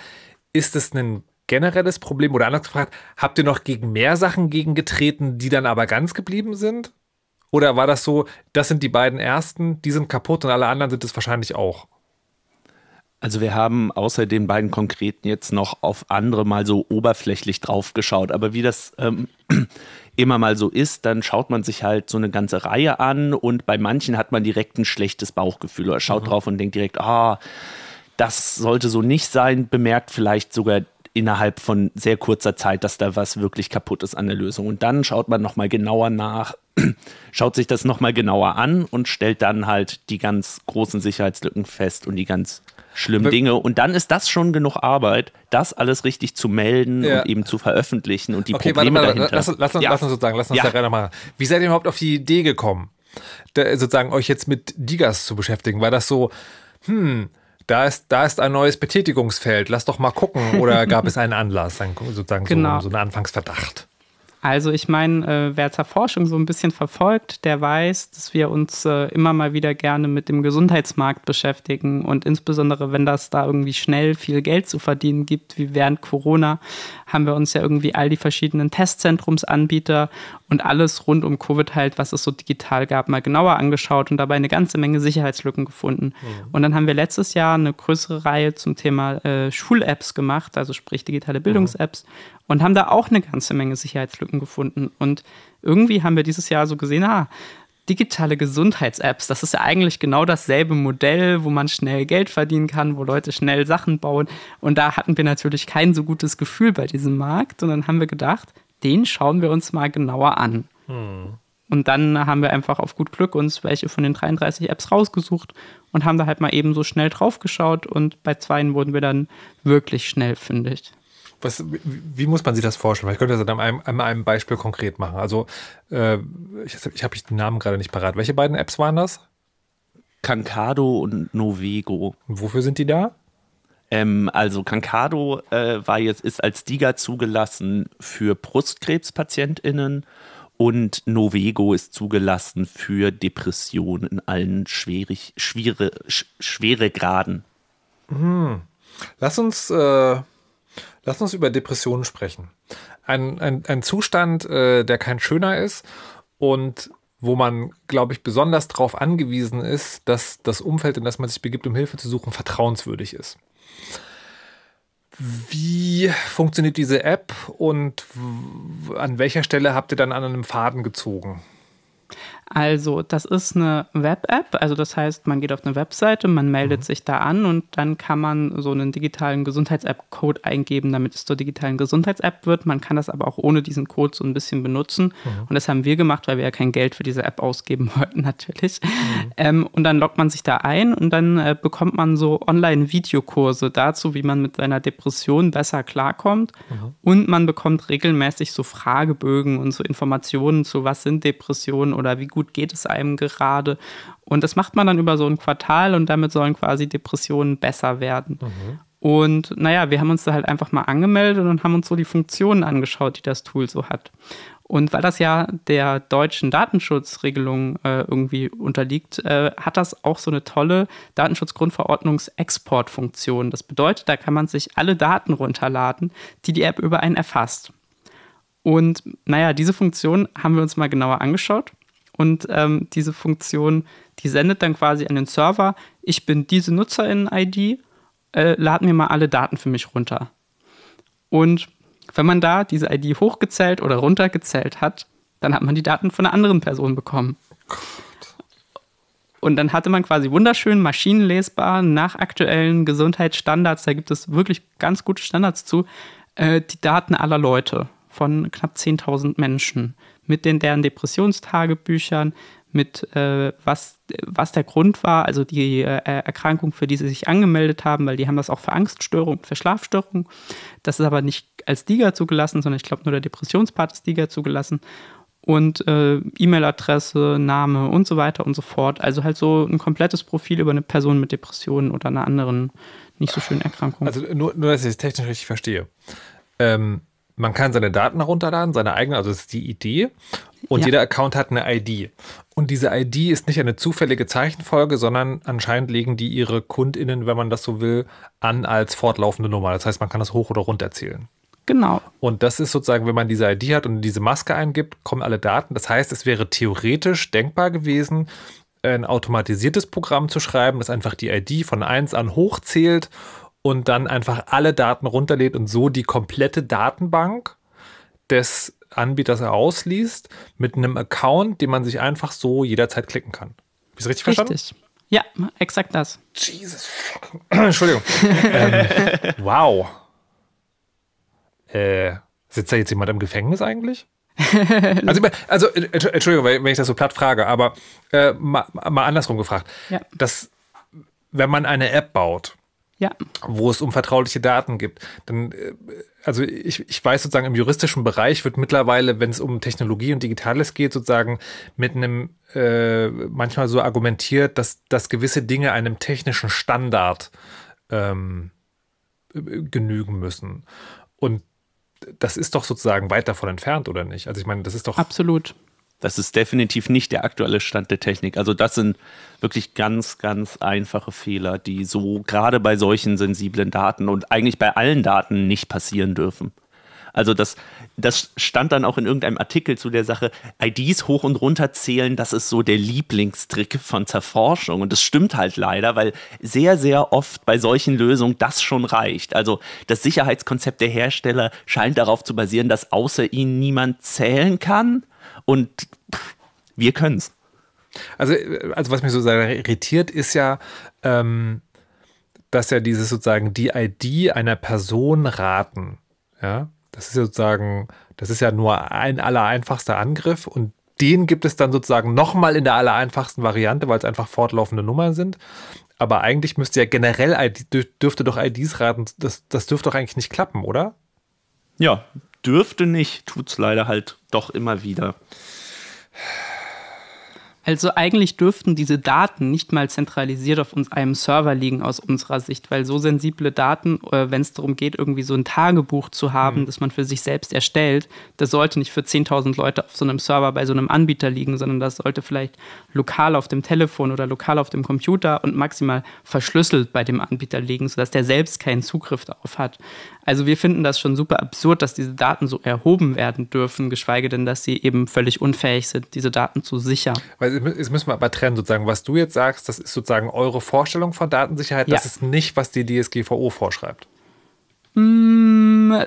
ist es ein generelles Problem oder anders gefragt, habt ihr noch gegen mehr Sachen gegengetreten, die dann aber ganz geblieben sind? Oder war das so, das sind die beiden ersten, die sind kaputt und alle anderen sind es wahrscheinlich auch? Also wir haben außer den beiden konkreten jetzt noch auf andere mal so oberflächlich drauf geschaut. Aber wie das ähm, immer mal so ist, dann schaut man sich halt so eine ganze Reihe an und bei manchen hat man direkt ein schlechtes Bauchgefühl oder schaut mhm. drauf und denkt direkt, ah, das sollte so nicht sein, bemerkt vielleicht sogar innerhalb von sehr kurzer Zeit, dass da was wirklich kaputt ist an der Lösung. Und dann schaut man nochmal genauer nach, schaut sich das nochmal genauer an und stellt dann halt die ganz großen Sicherheitslücken fest und die ganz schlimmen Be Dinge. Und dann ist das schon genug Arbeit, das alles richtig zu melden ja. und eben zu veröffentlichen und die okay, Probleme warte, warte, dahinter. Lass, lass, lass, ja. lass uns sozusagen, lass uns ja. da rein machen. Wie seid ihr überhaupt auf die Idee gekommen, da, sozusagen euch jetzt mit Digas zu beschäftigen? War das so, hm, da ist, da ist ein neues Betätigungsfeld, lass doch mal gucken. Oder gab es einen Anlass, sozusagen genau. so, so einen Anfangsverdacht? Also ich meine, äh, wer zur Forschung so ein bisschen verfolgt, der weiß, dass wir uns äh, immer mal wieder gerne mit dem Gesundheitsmarkt beschäftigen und insbesondere, wenn das da irgendwie schnell viel Geld zu verdienen gibt, wie während Corona, haben wir uns ja irgendwie all die verschiedenen Testzentrumsanbieter und alles rund um Covid halt, was es so digital gab, mal genauer angeschaut und dabei eine ganze Menge Sicherheitslücken gefunden. Mhm. Und dann haben wir letztes Jahr eine größere Reihe zum Thema äh, Schul-Apps gemacht, also sprich digitale mhm. Bildungs-Apps. Mhm und haben da auch eine ganze Menge Sicherheitslücken gefunden. Und irgendwie haben wir dieses Jahr so gesehen, ah, digitale Gesundheits-Apps, das ist ja eigentlich genau dasselbe Modell, wo man schnell Geld verdienen kann, wo Leute schnell Sachen bauen. Und da hatten wir natürlich kein so gutes Gefühl bei diesem Markt. Und dann haben wir gedacht, den schauen wir uns mal genauer an. Hm. Und dann haben wir einfach auf gut Glück uns welche von den 33 Apps rausgesucht und haben da halt mal eben so schnell drauf geschaut und bei zweien wurden wir dann wirklich schnell fündig. Was, wie muss man sich das vorstellen? Ich könnte das an einem, an einem Beispiel konkret machen. Also, äh, ich, ich habe den Namen gerade nicht parat. Welche beiden Apps waren das? Kankado und Novego. Und wofür sind die da? Ähm, also Kankado äh, war jetzt, ist als DIGA zugelassen für BrustkrebspatientInnen und Novego ist zugelassen für Depressionen in allen schwierig, schwere, sch, schwere Graden. Hm. Lass uns äh, Lass uns über Depressionen sprechen. Ein, ein, ein Zustand, äh, der kein schöner ist und wo man, glaube ich, besonders darauf angewiesen ist, dass das Umfeld, in das man sich begibt, um Hilfe zu suchen, vertrauenswürdig ist. Wie funktioniert diese App und an welcher Stelle habt ihr dann an einem Faden gezogen? Also, das ist eine Web-App. Also, das heißt, man geht auf eine Webseite, man meldet mhm. sich da an und dann kann man so einen digitalen Gesundheits-App-Code eingeben, damit es zur digitalen Gesundheits-App wird. Man kann das aber auch ohne diesen Code so ein bisschen benutzen. Mhm. Und das haben wir gemacht, weil wir ja kein Geld für diese App ausgeben wollten, natürlich. Mhm. Ähm, und dann loggt man sich da ein und dann äh, bekommt man so Online-Videokurse dazu, wie man mit seiner Depression besser klarkommt. Mhm. Und man bekommt regelmäßig so Fragebögen und so Informationen zu, was sind Depressionen oder wie gut gut geht es einem gerade. Und das macht man dann über so ein Quartal und damit sollen quasi Depressionen besser werden. Mhm. Und naja, wir haben uns da halt einfach mal angemeldet und haben uns so die Funktionen angeschaut, die das Tool so hat. Und weil das ja der deutschen Datenschutzregelung äh, irgendwie unterliegt, äh, hat das auch so eine tolle Datenschutzgrundverordnungsexportfunktion. Das bedeutet, da kann man sich alle Daten runterladen, die die App über einen erfasst. Und naja, diese Funktion haben wir uns mal genauer angeschaut und ähm, diese Funktion, die sendet dann quasi an den Server, ich bin diese Nutzerin-ID, äh, lad mir mal alle Daten für mich runter. Und wenn man da diese ID hochgezählt oder runtergezählt hat, dann hat man die Daten von einer anderen Person bekommen. Und dann hatte man quasi wunderschön maschinenlesbar nach aktuellen Gesundheitsstandards, da gibt es wirklich ganz gute Standards zu, äh, die Daten aller Leute von knapp 10.000 Menschen mit den deren Depressionstagebüchern, mit äh, was, was der Grund war, also die äh, Erkrankung, für die sie sich angemeldet haben, weil die haben das auch für Angststörungen, für Schlafstörungen. Das ist aber nicht als DIGA zugelassen, sondern ich glaube nur der Depressionspart ist DIGA zugelassen. Und äh, E-Mail-Adresse, Name und so weiter und so fort. Also halt so ein komplettes Profil über eine Person mit Depressionen oder einer anderen nicht so schönen Erkrankung. Also nur, nur dass ich es technisch richtig verstehe. Ähm, Man kann seine Daten herunterladen, seine eigene, also das ist die Idee. Und Ja. jeder Account hat eine ID. Und diese ID ist nicht eine zufällige Zeichenfolge, sondern anscheinend legen die ihre KundInnen, wenn man das so will, an als fortlaufende Nummer. Das heißt, man kann das hoch oder runter zählen. Genau. Und das ist sozusagen, wenn man diese ID hat und diese Maske eingibt, kommen alle Daten. Das heißt, es wäre theoretisch denkbar gewesen, ein automatisiertes Programm zu schreiben, das einfach die ID von 1 an hochzählt und dann einfach alle Daten runterlädt und so die komplette Datenbank des Anbieters ausliest mit einem Account, den man sich einfach so jederzeit klicken kann. Habe ich richtig verstanden? Richtig. Ja, exakt das. Jesus. Entschuldigung. ähm, wow. Äh, sitzt da jetzt jemand im Gefängnis eigentlich? also, also, äh, Entschuldigung, wenn ich das so platt frage, aber äh, mal, mal andersrum gefragt. Ja. Das, wenn man eine App baut, Ja. wo es um vertrauliche Daten gibt, dann, äh, also ich, ich weiß sozusagen, im juristischen Bereich wird mittlerweile, wenn es um Technologie und Digitales geht, sozusagen mit einem äh, manchmal so argumentiert, dass, dass gewisse Dinge einem technischen Standard ähm, äh, genügen müssen. Und das ist doch sozusagen weit davon entfernt, oder nicht? Also ich meine, das ist doch. Absolut. Das ist definitiv nicht der aktuelle Stand der Technik. Also das sind wirklich ganz, ganz einfache Fehler, die so gerade bei solchen sensiblen Daten und eigentlich bei allen Daten nicht passieren dürfen. Also das, das stand dann auch in irgendeinem Artikel zu der Sache, IDs hoch und runter zählen, das ist so der Lieblingstrick von Zerforschung. Und das stimmt halt leider, weil sehr, sehr oft bei solchen Lösungen das schon reicht. Also das Sicherheitskonzept der Hersteller scheint darauf zu basieren, dass außer ihnen niemand zählen kann. Und pff, wir können's. Also, also was mich sozusagen irritiert, ist ja, ähm, dass ja dieses sozusagen die ID einer Person raten. Ja, das ist ja sozusagen, das ist ja nur ein allereinfachster Angriff und den gibt es dann sozusagen nochmal in der allereinfachsten Variante, weil es einfach fortlaufende Nummern sind. Aber eigentlich müsste ja generell ID, dür- dürfte doch IDs raten, das, das dürfte doch eigentlich nicht klappen, oder? Ja, dürfte nicht, tut's leider halt doch immer wieder. Also eigentlich dürften diese Daten nicht mal zentralisiert auf uns einem Server liegen aus unserer Sicht, weil so sensible Daten, äh, wenn es darum geht, irgendwie so ein Tagebuch zu haben, das man für sich selbst erstellt, das sollte nicht für 10.000 Leute auf so einem Server bei so einem Anbieter liegen, sondern das sollte vielleicht lokal auf dem Telefon oder lokal auf dem Computer und maximal verschlüsselt bei dem Anbieter liegen, sodass der selbst keinen Zugriff darauf hat. Also wir finden das schon super absurd, dass diese Daten so erhoben werden dürfen, geschweige denn, dass sie eben völlig unfähig sind, diese Daten zu sichern. Weil jetzt müssen wir aber trennen, sozusagen, was du jetzt sagst, das ist sozusagen eure Vorstellung von Datensicherheit, das Ja. ist nicht, was die DSGVO vorschreibt.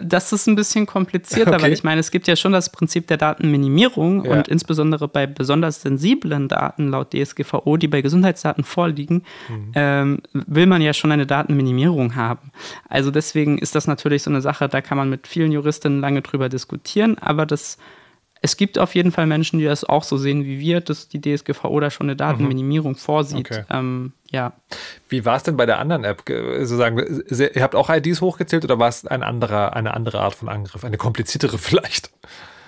Das ist ein bisschen komplizierter, Okay. weil ich meine, es gibt ja schon das Prinzip der Datenminimierung Ja. und insbesondere bei besonders sensiblen Daten laut DSGVO, die bei Gesundheitsdaten vorliegen, Mhm. ähm, will man ja schon eine Datenminimierung haben. Also deswegen ist das natürlich so eine Sache, da kann man mit vielen Juristinnen lange drüber diskutieren, aber das es gibt auf jeden Fall Menschen, die das auch so sehen wie wir, dass die DSGVO da schon eine Datenminimierung vorsieht. Mhm. Okay. Ähm, ja. Wie war es denn bei der anderen App? Ge- Sozusagen, se- ihr habt auch IDs hochgezählt oder war es ein anderer, eine andere Art von Angriff? Eine kompliziertere vielleicht?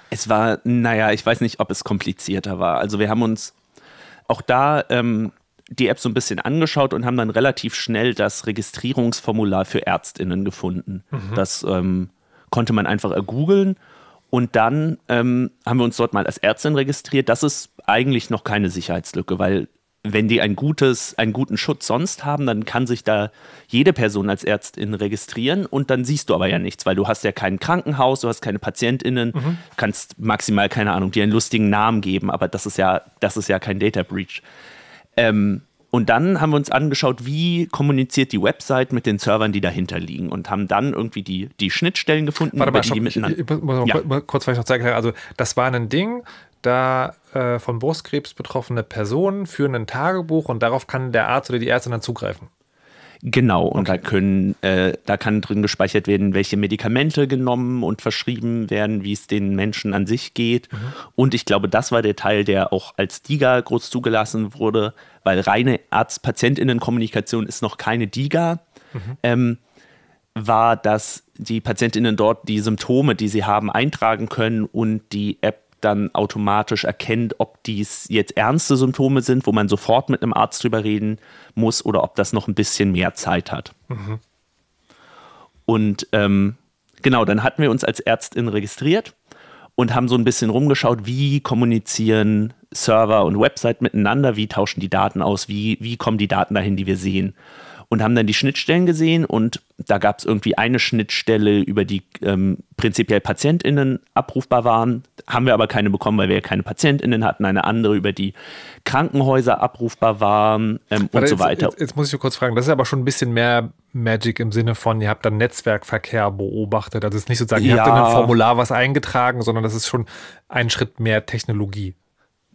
Es war, naja, ich weiß nicht, ob es komplizierter war. Also wir haben uns auch da ähm, die App so ein bisschen angeschaut und haben dann relativ schnell das Registrierungsformular für ÄrztInnen gefunden. Das ähm, konnte man einfach ergoogeln und dann ähm, haben wir uns dort mal als Ärztin registriert. Das ist eigentlich noch keine Sicherheitslücke, weil wenn die ein gutes, einen guten Schutz sonst haben, dann kann sich da jede Person als Ärztin registrieren und dann siehst du aber ja nichts, weil du hast ja kein Krankenhaus, du hast keine PatientInnen, kannst maximal, keine Ahnung, dir einen lustigen Namen geben, aber das ist ja, das ist ja kein Data Breach. Ähm, und dann haben wir uns angeschaut, wie kommuniziert die Website mit den Servern, die dahinter liegen und haben dann irgendwie die, die Schnittstellen gefunden, Warte mal, die stopp, die ich, miteinander. ich, muss mal Ja. kurz vielleicht noch zeigen. Also, das war ein Ding, da äh, von Brustkrebs betroffene Personen führen ein Tagebuch und darauf kann der Arzt oder die Ärztin dann zugreifen. Genau, und da können, äh, da kann drin gespeichert werden, welche Medikamente genommen und verschrieben werden, wie es den Menschen an sich geht. Und ich glaube, das war der Teil, der auch als DIGA groß zugelassen wurde, weil reine Arzt-PatientInnen-Kommunikation ist noch keine DIGA. Ähm, war, dass die PatientInnen dort die Symptome, die sie haben, eintragen können und die App dann automatisch erkennt, ob dies jetzt ernste Symptome sind, wo man sofort mit einem Arzt drüber reden muss oder ob das noch ein bisschen mehr Zeit hat. Und ähm, genau, dann hatten wir uns als Ärztin registriert und haben so ein bisschen rumgeschaut, wie kommunizieren Server und Website miteinander, wie tauschen die Daten aus, wie, wie kommen die Daten dahin, die wir sehen und haben dann die Schnittstellen gesehen und da gab es irgendwie eine Schnittstelle, über die ähm, prinzipiell PatientInnen abrufbar waren. Haben wir aber keine bekommen, weil wir ja keine PatientInnen hatten. Eine andere, über die Krankenhäuser abrufbar waren ähm, und so weiter. Jetzt, jetzt, muss ich kurz fragen, das ist aber schon ein bisschen mehr Magic im Sinne von, ihr habt dann Netzwerkverkehr beobachtet. Das ist nicht sozusagen, ihr ja. habt in ein Formular was eingetragen, sondern das ist schon ein Schritt mehr Technologie.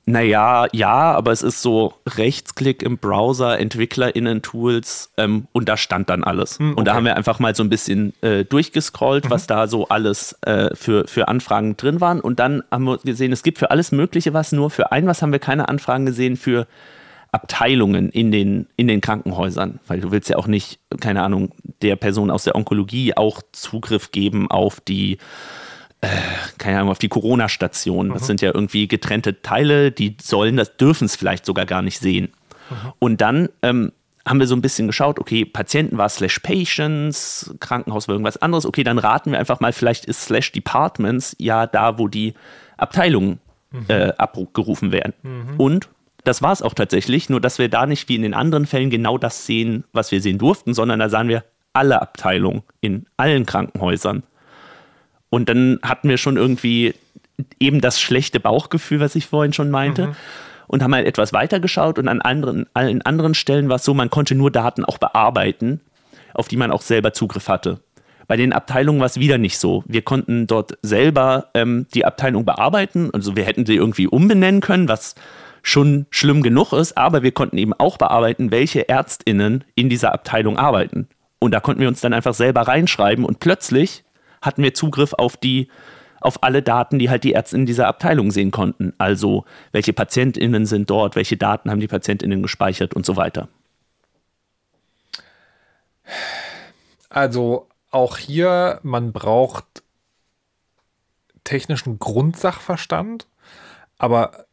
Naja, ja, aber es ist so Rechtsklick im Browser, EntwicklerInnen-Tools ähm, und da stand dann alles. Hm, okay. Und da haben wir einfach mal so ein bisschen äh, durchgescrollt, mhm. was da so alles äh, für, für Anfragen drin waren. Und dann haben wir gesehen, es gibt für alles Mögliche was, nur für ein was haben wir keine Anfragen gesehen, für Abteilungen in den, in den Krankenhäusern. Weil du willst ja auch nicht, keine Ahnung, der Person aus der Onkologie auch Zugriff geben auf die äh, keine Ahnung, auf die Corona-Station. Das mhm. sind ja irgendwie getrennte Teile, die sollen das, dürfen es vielleicht sogar gar nicht sehen. Mhm. Und dann ähm, haben wir so ein bisschen geschaut, okay, Patienten war slash Patients, Krankenhaus war irgendwas anderes. Okay, dann raten wir einfach mal, vielleicht ist slash Departments ja da, wo die Abteilungen mhm. äh, abgerufen werden. Mhm. Und das war es auch tatsächlich, nur dass wir da nicht wie in den anderen Fällen genau das sehen, was wir sehen durften, sondern da sahen wir alle Abteilungen in allen Krankenhäusern. Und dann hatten wir schon irgendwie eben das schlechte Bauchgefühl, was ich vorhin schon meinte. Mhm. Und haben halt etwas weitergeschaut und an anderen, allen anderen Stellen war es so, man konnte nur Daten auch bearbeiten, auf die man auch selber Zugriff hatte. Bei den Abteilungen war es wieder nicht so. Wir konnten dort selber ähm, die Abteilung bearbeiten. Also wir hätten sie irgendwie umbenennen können, was schon schlimm genug ist, aber wir konnten eben auch bearbeiten, welche ÄrztInnen in dieser Abteilung arbeiten. Und da konnten wir uns dann einfach selber reinschreiben und plötzlich hatten wir Zugriff auf die auf alle Daten, die halt die Ärzte in dieser Abteilung sehen konnten. Also welche PatientInnen sind dort, welche Daten haben die PatientInnen gespeichert und so weiter. Also auch hier, man braucht technischen Grundsachverstand, aber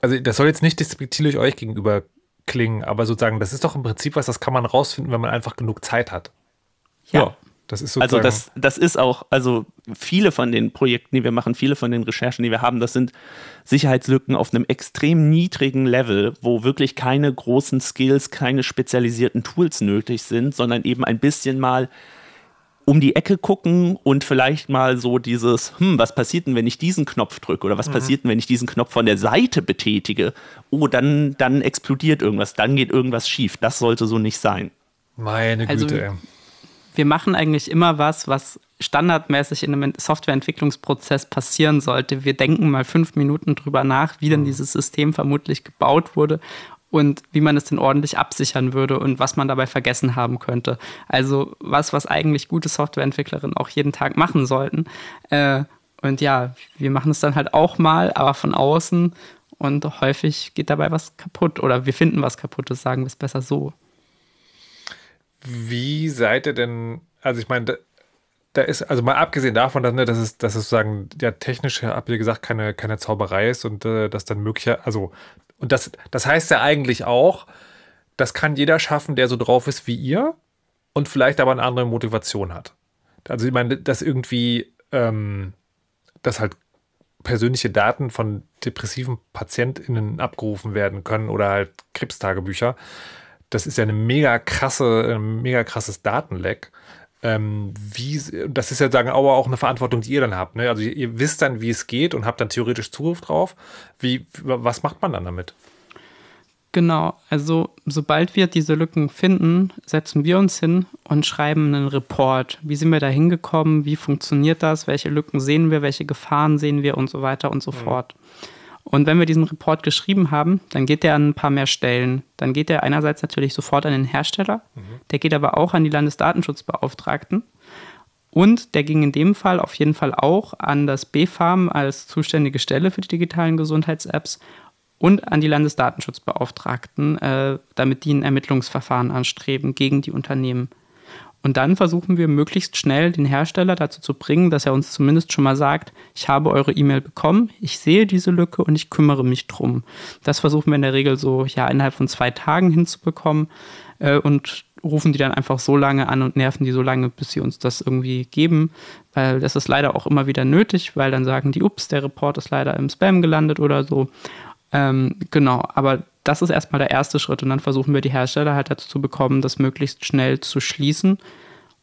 also das soll jetzt nicht despektierlich euch gegenüber klingen, aber sozusagen, das ist doch im Prinzip was, das kann man rausfinden, wenn man einfach genug Zeit hat. Ja. ja. Das ist also sozusagen also das, das ist auch, also viele von den Projekten, die wir machen, viele von den Recherchen, die wir haben, das sind Sicherheitslücken auf einem extrem niedrigen Level, wo wirklich keine großen Skills, keine spezialisierten Tools nötig sind, sondern eben ein bisschen mal um die Ecke gucken und vielleicht mal so dieses, hm, was passiert denn, wenn ich diesen Knopf drücke oder was mhm. passiert denn, wenn ich diesen Knopf von der Seite betätige? Oh, dann, dann explodiert irgendwas, dann geht irgendwas schief. Das sollte so nicht sein. Meine also Güte. Also, wir machen eigentlich immer was, was standardmäßig in einem Softwareentwicklungsprozess passieren sollte. Wir denken mal fünf Minuten drüber nach, wie denn mhm. dieses System vermutlich gebaut wurde und wie man es denn ordentlich absichern würde und was man dabei vergessen haben könnte. Also was, was eigentlich gute Softwareentwicklerinnen auch jeden Tag machen sollten. Äh, und ja, wir machen es dann halt auch mal, aber von außen und häufig geht dabei was kaputt oder wir finden was kaputtes, sagen wir es besser so. Wie seid ihr denn, also ich meine, da, da, ist, also mal abgesehen davon, dass, ne, dass, es, dass es sozusagen ja technisch, habt ihr gesagt, keine, keine Zauberei ist und äh, das dann möglicher, also, und das, das heißt ja eigentlich auch, das kann jeder schaffen, der so drauf ist wie ihr und vielleicht aber eine andere Motivation hat. Also ich meine, dass irgendwie, ähm, dass halt persönliche Daten von depressiven PatientInnen abgerufen werden können oder halt Krebstagebücher das ist ja eine mega krasse, ein mega krasses Datenleck. Ähm, wie, das ist ja sagen, aber auch eine Verantwortung, die ihr dann habt. Ne? Also ihr, ihr, wisst dann, wie es geht und habt dann theoretisch Zugriff drauf. Wie, was macht man dann damit? Genau, also sobald wir diese Lücken finden, setzen wir uns hin und schreiben einen Report. Wie sind wir da hingekommen? Wie funktioniert das? Welche Lücken sehen wir? Welche Gefahren sehen wir? Und so weiter und so mhm. fort. Und wenn wir diesen Report geschrieben haben, dann geht der an ein paar mehr Stellen. Dann geht der einerseits natürlich sofort an den Hersteller, mhm. der geht aber auch an die Landesdatenschutzbeauftragten. Und der ging in dem Fall auf jeden Fall auch an das BfArM als zuständige Stelle für die digitalen Gesundheits-Apps und an die Landesdatenschutzbeauftragten, äh, damit die ein Ermittlungsverfahren anstreben gegen die Unternehmen. Und dann versuchen wir möglichst schnell den Hersteller dazu zu bringen, dass er uns zumindest schon mal sagt, ich habe eure E-Mail bekommen, ich sehe diese Lücke und ich kümmere mich drum. Das versuchen wir in der Regel so ja innerhalb von zwei Tagen hinzubekommen. Äh, und rufen die dann einfach so lange an und nerven die so lange, bis sie uns das irgendwie geben, weil das ist leider auch immer wieder nötig, weil dann sagen die, ups, der Report ist leider im Spam gelandet oder so. Ähm, genau, aber das ist erstmal der erste Schritt und dann versuchen wir die Hersteller halt dazu zu bekommen, das möglichst schnell zu schließen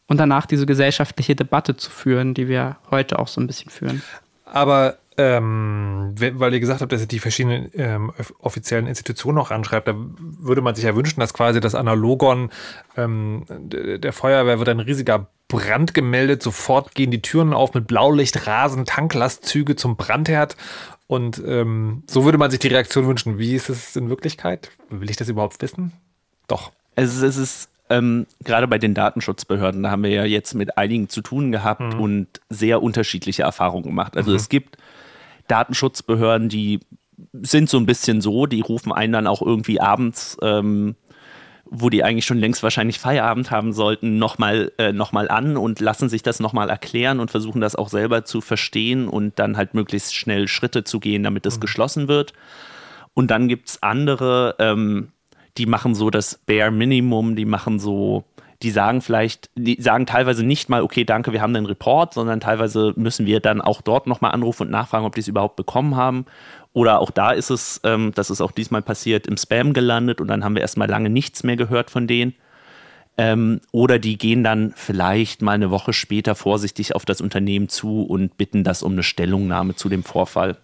und danach diese gesellschaftliche Debatte zu führen, die wir heute auch so ein bisschen führen. Aber ähm, weil ihr gesagt habt, dass ihr die verschiedenen ähm, offiziellen Institutionen auch anschreibt, da würde man sich ja wünschen, dass quasi das Analogon ähm, der Feuerwehr wird ein riesiger Brand gemeldet, sofort gehen die Türen auf mit Blaulicht, Rasen, Tanklastzüge zum Brandherd und ähm, so würde man sich die Reaktion wünschen. Wie ist es in Wirklichkeit? Will ich das überhaupt wissen? Doch. Also es ist ähm, gerade bei den Datenschutzbehörden, da haben wir ja jetzt mit einigen zu tun gehabt mhm. und sehr unterschiedliche Erfahrungen gemacht. Also mhm. es gibt Datenschutzbehörden, die sind so ein bisschen so, die rufen einen dann auch irgendwie abends, ähm, wo die eigentlich schon längst wahrscheinlich Feierabend haben sollten, nochmal äh, noch an und lassen sich das nochmal erklären und versuchen das auch selber zu verstehen und dann halt möglichst schnell Schritte zu gehen, damit das mhm. geschlossen wird. Und dann gibt es andere, ähm, die machen so das Bare Minimum, die machen so die sagen vielleicht, die sagen teilweise nicht mal, okay, danke, wir haben den Report, sondern teilweise müssen wir dann auch dort nochmal anrufen und nachfragen, ob die es überhaupt bekommen haben. Oder auch da ist es, ähm, das ist auch diesmal passiert, im Spam gelandet und dann haben wir erstmal lange nichts mehr gehört von denen. Ähm, oder die gehen dann vielleicht mal eine Woche später vorsichtig auf das Unternehmen zu und bitten das um eine Stellungnahme zu dem Vorfall.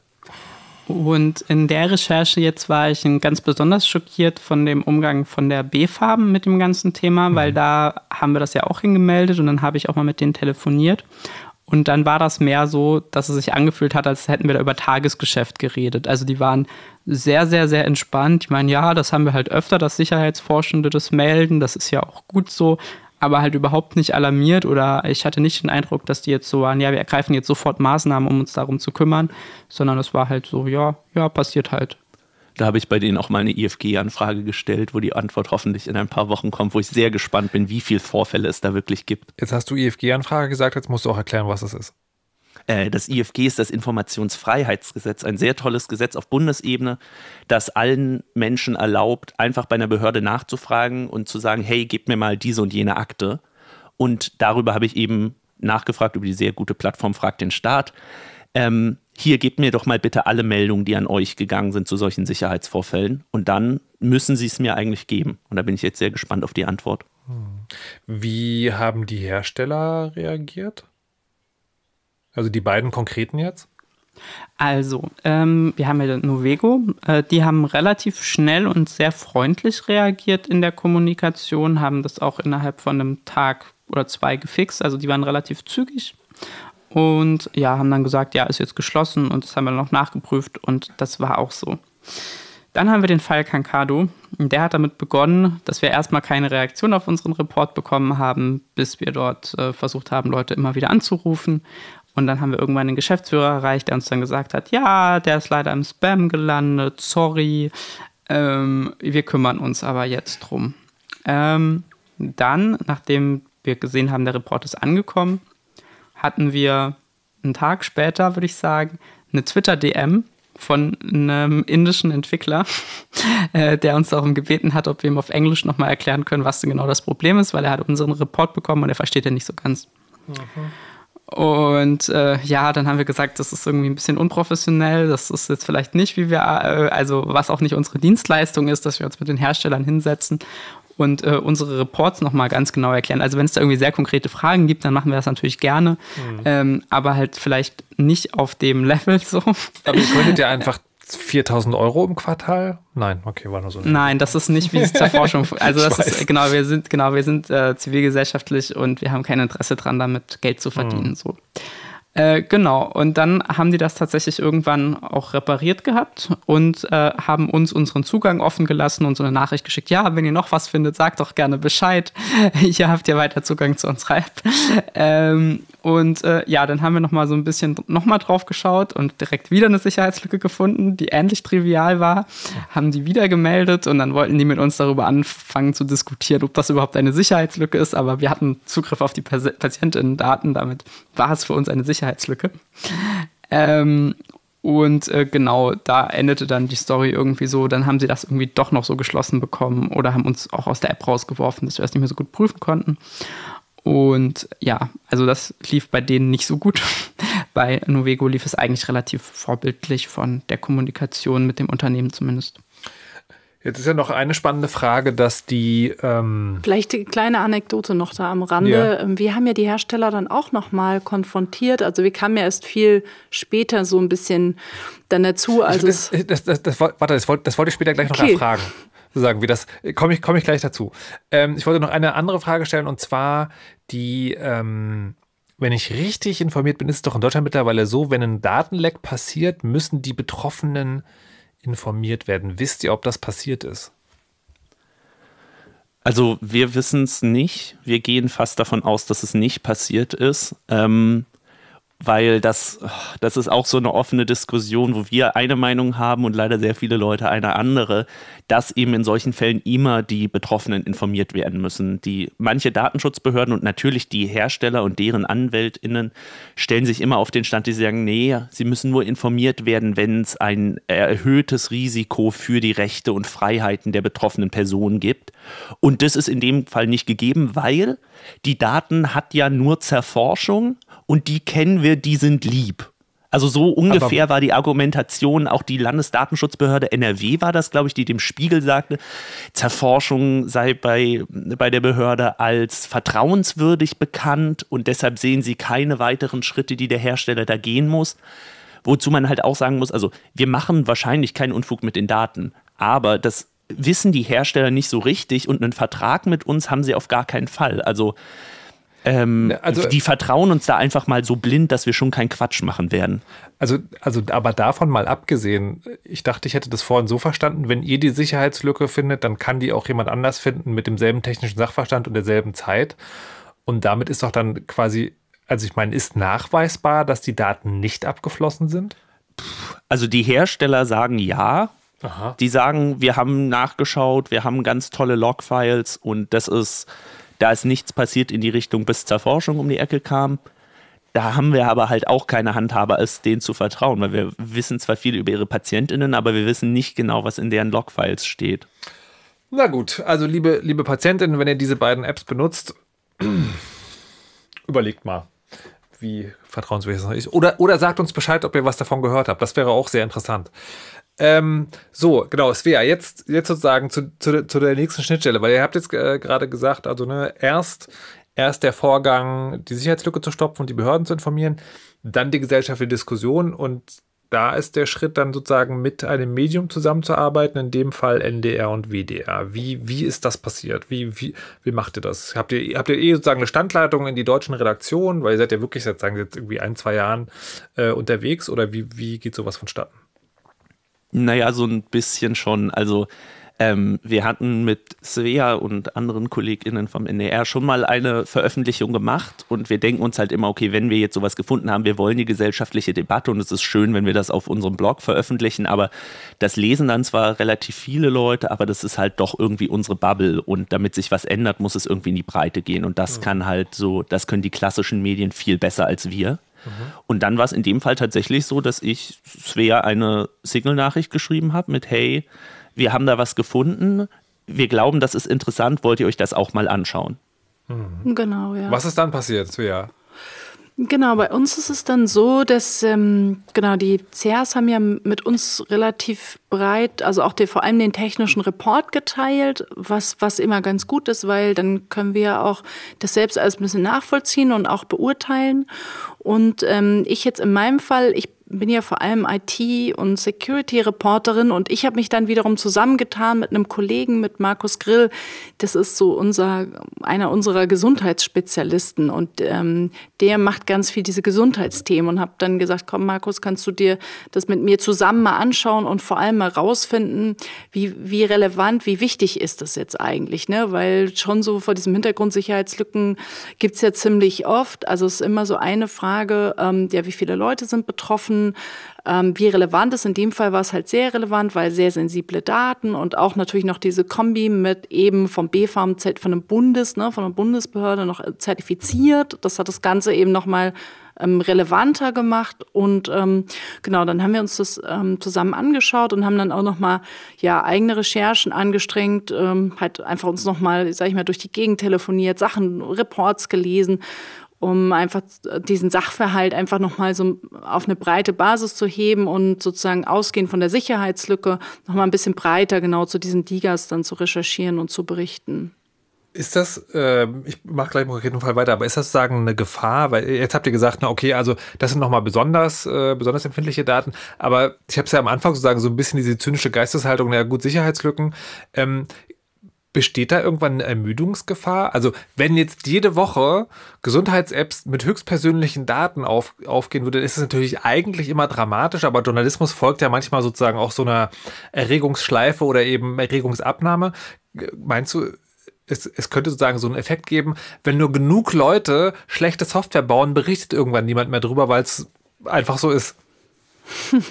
Und in der Recherche jetzt war ich ganz besonders schockiert von dem Umgang von der B-Farben mit dem ganzen Thema, weil mhm. da haben wir das ja auch hingemeldet und dann habe ich auch mal mit denen telefoniert. Und dann war das mehr so, dass es sich angefühlt hat, als hätten wir da über Tagesgeschäft geredet. Also die waren sehr, sehr, sehr entspannt. Ich meine, ja, das haben wir halt öfter, dass Sicherheitsforschende das melden. Das ist ja auch gut so aber halt überhaupt nicht alarmiert oder ich hatte nicht den Eindruck, dass die jetzt so waren, ja, wir ergreifen jetzt sofort Maßnahmen, um uns darum zu kümmern, sondern es war halt so, ja, ja, passiert halt. Da habe ich bei denen auch mal eine IFG-Anfrage gestellt, wo die Antwort hoffentlich in ein paar Wochen kommt, wo ich sehr gespannt bin, wie viele Vorfälle es da wirklich gibt. Jetzt hast du IFG-Anfrage gesagt, jetzt musst du auch erklären, was es ist. Äh, das IFG ist das Informationsfreiheitsgesetz, ein sehr tolles Gesetz auf Bundesebene, das allen Menschen erlaubt, einfach bei einer Behörde nachzufragen und zu sagen, hey, gib mir mal diese und jene Akte. Und darüber habe ich eben nachgefragt, über die sehr gute Plattform Fragt den Staat. Ähm, hier gebt mir doch mal bitte alle Meldungen, die an euch gegangen sind zu solchen Sicherheitsvorfällen. Und dann müssen sie es mir eigentlich geben. Und da bin ich jetzt sehr gespannt auf die Antwort. Hm. Wie haben die Hersteller reagiert? Also die beiden konkreten jetzt? Also, ähm, wir haben ja Novego. Äh, die haben relativ schnell und sehr freundlich reagiert in der Kommunikation, haben das auch innerhalb von einem Tag oder zwei gefixt. Also, die waren relativ zügig. Und ja, haben dann gesagt, ja, ist jetzt geschlossen und das haben wir noch nachgeprüft und das war auch so. Dann haben wir den Fall Kankado. Der hat damit begonnen, dass wir erstmal keine Reaktion auf unseren Report bekommen haben, bis wir dort äh, versucht haben, Leute immer wieder anzurufen. Und dann haben wir irgendwann einen Geschäftsführer erreicht, der uns dann gesagt hat, ja, der ist leider im Spam gelandet, sorry, ähm, wir kümmern uns aber jetzt drum. Ähm, dann, nachdem wir gesehen haben, der Report ist angekommen, hatten wir einen Tag später, würde ich sagen, eine Twitter-DM von einem indischen Entwickler, äh, der uns darum gebeten hat, ob wir ihm auf Englisch nochmal erklären können, was denn genau das Problem ist, weil er hat unseren Report bekommen und er versteht ja nicht so ganz. Mhm. Und äh, ja, dann haben wir gesagt, das ist irgendwie ein bisschen unprofessionell. Das ist jetzt vielleicht nicht, wie wir, äh, also was auch nicht unsere Dienstleistung ist, dass wir uns mit den Herstellern hinsetzen und äh, unsere Reports nochmal ganz genau erklären. Also wenn es da irgendwie sehr konkrete Fragen gibt, dann machen wir das natürlich gerne, mhm. ähm, aber halt vielleicht nicht auf dem Level so. Aber ihr könntet ja einfach 4000 Euro im Quartal? Nein, okay, war nur so. Nein, das ist nicht wie es zur Forschung. Also das ist genau, wir sind genau, wir sind äh, zivilgesellschaftlich und wir haben kein Interesse dran, damit Geld zu verdienen. Hm. So. Äh, genau, und dann haben die das tatsächlich irgendwann auch repariert gehabt und äh, haben uns unseren Zugang offen gelassen und so eine Nachricht geschickt. Ja, wenn ihr noch was findet, sagt doch gerne Bescheid. Hier habt ihr weiter Zugang zu unserer App. Ähm, und äh, ja, dann haben wir nochmal so ein bisschen nochmal drauf geschaut und direkt wieder eine Sicherheitslücke gefunden, die ähnlich trivial war. Haben die wieder gemeldet und dann wollten die mit uns darüber anfangen zu diskutieren, ob das überhaupt eine Sicherheitslücke ist. Aber wir hatten Zugriff auf die Patientinnen-Daten, damit war es für uns eine Sicherheitslücke. Ähm, Und äh, genau, da endete dann die Story irgendwie so. Dann haben sie das irgendwie doch noch so geschlossen bekommen oder haben uns auch aus der App rausgeworfen, dass wir das nicht mehr so gut prüfen konnten. Und ja, also das lief bei denen nicht so gut. bei Novego lief es eigentlich relativ vorbildlich von der Kommunikation mit dem Unternehmen zumindest. Jetzt ist ja noch eine spannende Frage, dass die. Ähm Vielleicht eine kleine Anekdote noch da am Rande. Ja. Ähm, wir haben ja die Hersteller dann auch noch mal konfrontiert. Also wir kamen ja erst viel später so ein bisschen dann dazu. Also das, das, das, das, warte, das wollte, das wollte ich später gleich noch okay. erfragen. Sagen wie das komme ich komme ich gleich dazu. Ähm, ich wollte noch eine andere Frage stellen und zwar die. Ähm, wenn ich richtig informiert bin, ist es doch in Deutschland mittlerweile so, wenn ein Datenleck passiert, müssen die Betroffenen informiert werden. Wisst ihr, ob das passiert ist? Also wir wissen es nicht. Wir gehen fast davon aus, dass es nicht passiert ist. Ähm, weil das, das ist auch so eine offene Diskussion, wo wir eine Meinung haben und leider sehr viele Leute eine andere, dass eben in solchen Fällen immer die Betroffenen informiert werden müssen. Die manche Datenschutzbehörden und natürlich die Hersteller und deren AnwältInnen stellen sich immer auf den Stand, die sagen, nee, sie müssen nur informiert werden, wenn es ein erhöhtes Risiko für die Rechte und Freiheiten der betroffenen Person gibt. Und das ist in dem Fall nicht gegeben, weil die Daten hat ja nur Zerforschung und die kennen wir, die sind lieb. Also so ungefähr Aber war die Argumentation, auch die Landesdatenschutzbehörde NRW war das, glaube ich, die dem Spiegel sagte, Zerforschung sei bei, bei der Behörde als vertrauenswürdig bekannt und deshalb sehen sie keine weiteren Schritte, die der Hersteller da gehen muss. Wozu man halt auch sagen muss, also wir machen wahrscheinlich keinen Unfug mit den Daten, aber das wissen die Hersteller nicht so richtig und einen Vertrag mit uns haben sie auf gar keinen Fall. Also ähm, also, die vertrauen uns da einfach mal so blind, dass wir schon keinen Quatsch machen werden. Also, also, aber davon mal abgesehen, ich dachte, ich hätte das vorhin so verstanden, wenn ihr die Sicherheitslücke findet, dann kann die auch jemand anders finden mit demselben technischen Sachverstand und derselben Zeit. Und damit ist doch dann quasi, also ich meine, ist nachweisbar, dass die Daten nicht abgeflossen sind? Also die Hersteller sagen ja. Aha. Die sagen, wir haben nachgeschaut, wir haben ganz tolle Logfiles und das ist da ist nichts passiert in die Richtung bis zur Forschung um die Ecke kam. Da haben wir aber halt auch keine Handhabe, es denen zu vertrauen, weil wir wissen zwar viel über ihre PatientInnen, aber wir wissen nicht genau, was in deren Logfiles steht. Na gut, also liebe, liebe Patientinnen, wenn ihr diese beiden Apps benutzt, überlegt mal, wie vertrauenswürdig das ist. Oder, oder sagt uns Bescheid, ob ihr was davon gehört habt. Das wäre auch sehr interessant. Ähm, so, genau, Svea, jetzt, jetzt sozusagen zu, zu, zu der nächsten Schnittstelle, weil ihr habt jetzt äh, gerade gesagt, also ne, erst, erst der Vorgang, die Sicherheitslücke zu stopfen und die Behörden zu informieren, dann die gesellschaftliche Diskussion und da ist der Schritt dann sozusagen mit einem Medium zusammenzuarbeiten, in dem Fall NDR und WDR. Wie, wie ist das passiert? Wie, wie, wie macht ihr das? Habt ihr, habt ihr eh sozusagen eine Standleitung in die deutschen Redaktionen, weil ihr seid ja wirklich sozusagen jetzt irgendwie ein, zwei Jahren äh, unterwegs oder wie, wie geht sowas vonstatten? Naja, so ein bisschen schon. Also ähm, wir hatten mit Svea und anderen KollegInnen vom NDR schon mal eine Veröffentlichung gemacht und wir denken uns halt immer, okay, wenn wir jetzt sowas gefunden haben, wir wollen die gesellschaftliche Debatte und es ist schön, wenn wir das auf unserem Blog veröffentlichen, aber das lesen dann zwar relativ viele Leute, aber das ist halt doch irgendwie unsere Bubble und damit sich was ändert, muss es irgendwie in die Breite gehen und das mhm. kann halt so, das können die klassischen Medien viel besser als wir. Mhm. Und dann war es in dem Fall tatsächlich so, dass ich Svea eine Signal-Nachricht geschrieben habe mit Hey, wir haben da was gefunden, wir glauben, das ist interessant, wollt ihr euch das auch mal anschauen? Mhm. Genau, ja. Was ist dann passiert, Svea? Genau, bei uns ist es dann so, dass ähm, genau die CERs haben ja mit uns relativ breit, also auch die, vor allem den technischen Report geteilt, was, was immer ganz gut ist, weil dann können wir auch das selbst alles ein bisschen nachvollziehen und auch beurteilen. Und ähm, ich jetzt in meinem Fall, ich bin ja vor allem IT- und Security-Reporterin und ich habe mich dann wiederum zusammengetan mit einem Kollegen, mit Markus Grill. Das ist so unser, einer unserer Gesundheitsspezialisten und ähm, der macht ganz viel diese Gesundheitsthemen und habe dann gesagt, komm Markus, kannst du dir das mit mir zusammen mal anschauen und vor allem mal rausfinden, wie, wie relevant, wie wichtig ist das jetzt eigentlich, ne? Weil schon so vor diesem Hintergrund Sicherheitslücken gibt's ja ziemlich oft. Also es ist immer so eine Frage, ähm, ja, wie viele Leute sind betroffen? Ähm, wie relevant ist. In dem Fall war es halt sehr relevant, weil sehr sensible Daten und auch natürlich noch diese Kombi mit eben vom BFAM, von einem Bundes, ne, von einer Bundesbehörde noch zertifiziert. Das hat das Ganze eben nochmal ähm, relevanter gemacht. Und ähm, genau, dann haben wir uns das ähm, zusammen angeschaut und haben dann auch nochmal ja, eigene Recherchen angestrengt, ähm, halt einfach uns nochmal, sag ich mal, durch die Gegend telefoniert, Sachen, Reports gelesen um einfach diesen Sachverhalt einfach nochmal so auf eine breite Basis zu heben und sozusagen ausgehend von der Sicherheitslücke nochmal ein bisschen breiter genau zu diesen Digas dann zu recherchieren und zu berichten. Ist das, äh, ich mache gleich im konkreten Fall weiter, aber ist das sagen eine Gefahr? Weil jetzt habt ihr gesagt, na okay, also das sind nochmal besonders, äh, besonders empfindliche Daten, aber ich habe es ja am Anfang sozusagen so ein bisschen diese zynische Geisteshaltung, na gut, Sicherheitslücken. Ähm, besteht da irgendwann eine Ermüdungsgefahr? Also wenn jetzt jede Woche Gesundheits-Apps mit höchstpersönlichen Daten auf, aufgehen würde, ist es natürlich eigentlich immer dramatisch, aber Journalismus folgt ja manchmal sozusagen auch so einer Erregungsschleife oder eben Erregungsabnahme. Meinst du, es, es könnte sozusagen so einen Effekt geben, wenn nur genug Leute schlechte Software bauen, berichtet irgendwann niemand mehr drüber, weil es einfach so ist.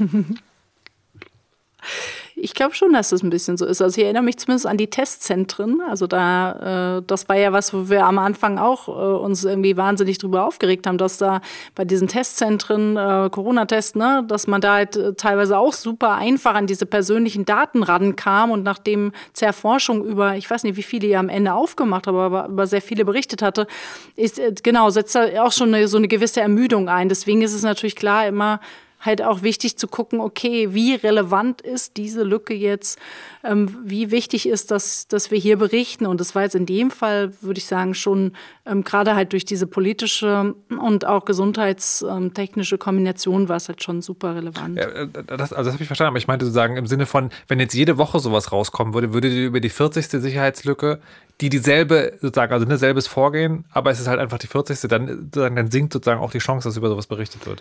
Ich glaube schon, dass das ein bisschen so ist. Also ich erinnere mich zumindest an die Testzentren. Also da, äh, das war ja was, wo wir am Anfang auch äh, uns irgendwie wahnsinnig drüber aufgeregt haben, dass da bei diesen Testzentren, äh, Corona-Test, ne, dass man da halt äh, teilweise auch super einfach an diese persönlichen Daten rankam und nachdem Zerforschung über, ich weiß nicht, wie viele ihr am Ende aufgemacht haben, aber über sehr viele berichtet hatte, ist, äh, genau, setzt da auch schon eine, so eine gewisse Ermüdung ein. Deswegen ist es natürlich klar immer, halt auch wichtig zu gucken, okay, wie relevant ist diese Lücke jetzt, ähm, wie wichtig ist das, dass wir hier berichten. Und das war jetzt in dem Fall, würde ich sagen, schon ähm, gerade halt durch diese politische und auch gesundheitstechnische Kombination war es halt schon super relevant. Ja, äh, das, also das habe ich verstanden, aber ich meinte sozusagen im Sinne von, wenn jetzt jede Woche sowas rauskommen würde, würde die über die 40. Sicherheitslücke die dieselbe, sozusagen, also ein selbes Vorgehen, aber es ist halt einfach die 40. Dann, dann sinkt sozusagen auch die Chance, dass über sowas berichtet wird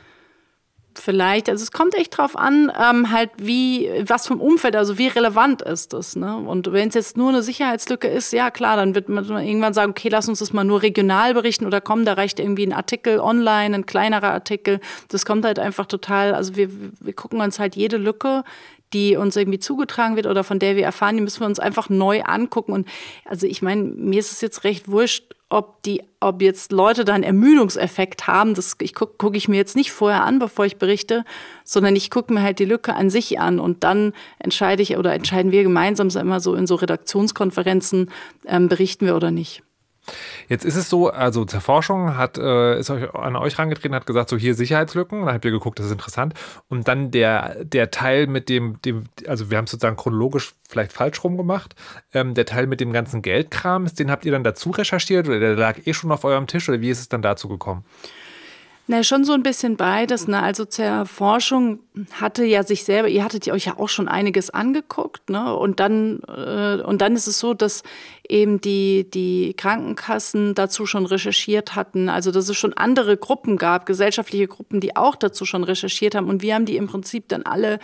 vielleicht, also es kommt echt drauf an, ähm, halt wie, was vom Umfeld, also wie relevant ist das, ne? Und wenn es jetzt nur eine Sicherheitslücke ist, ja klar, dann wird man irgendwann sagen, okay, lass uns das mal nur regional berichten oder komm, da reicht irgendwie ein Artikel online, ein kleinerer Artikel. Das kommt halt einfach total, also wir, wir gucken uns halt jede Lücke, die uns irgendwie zugetragen wird oder von der wir erfahren, die müssen wir uns einfach neu angucken. Und also ich meine, mir ist es jetzt recht wurscht, ob die, ob jetzt Leute da einen Ermüdungseffekt haben, das ich gucke guck ich mir jetzt nicht vorher an, bevor ich berichte, sondern ich gucke mir halt die Lücke an sich an und dann entscheide ich oder entscheiden wir gemeinsam immer so in so Redaktionskonferenzen, ähm, berichten wir oder nicht. Jetzt ist es so, also zur Forschung hat, äh, ist euch an euch rangetreten, hat gesagt, so hier Sicherheitslücken, dann habt ihr geguckt, das ist interessant. Und dann der, der Teil mit dem, dem also wir haben es sozusagen chronologisch vielleicht falsch rum gemacht, ähm, der Teil mit dem ganzen Geldkram, den habt ihr dann dazu recherchiert oder der lag eh schon auf eurem Tisch oder wie ist es dann dazu gekommen? Na, schon so ein bisschen beides. Ne? Also zur Forschung hatte ja sich selber, ihr hattet euch ja auch schon einiges angeguckt, ne? Und dann, äh, und dann ist es so, dass eben die, die Krankenkassen dazu schon recherchiert hatten. Also dass es schon andere Gruppen gab, gesellschaftliche Gruppen, die auch dazu schon recherchiert haben. Und wir haben die im Prinzip dann alle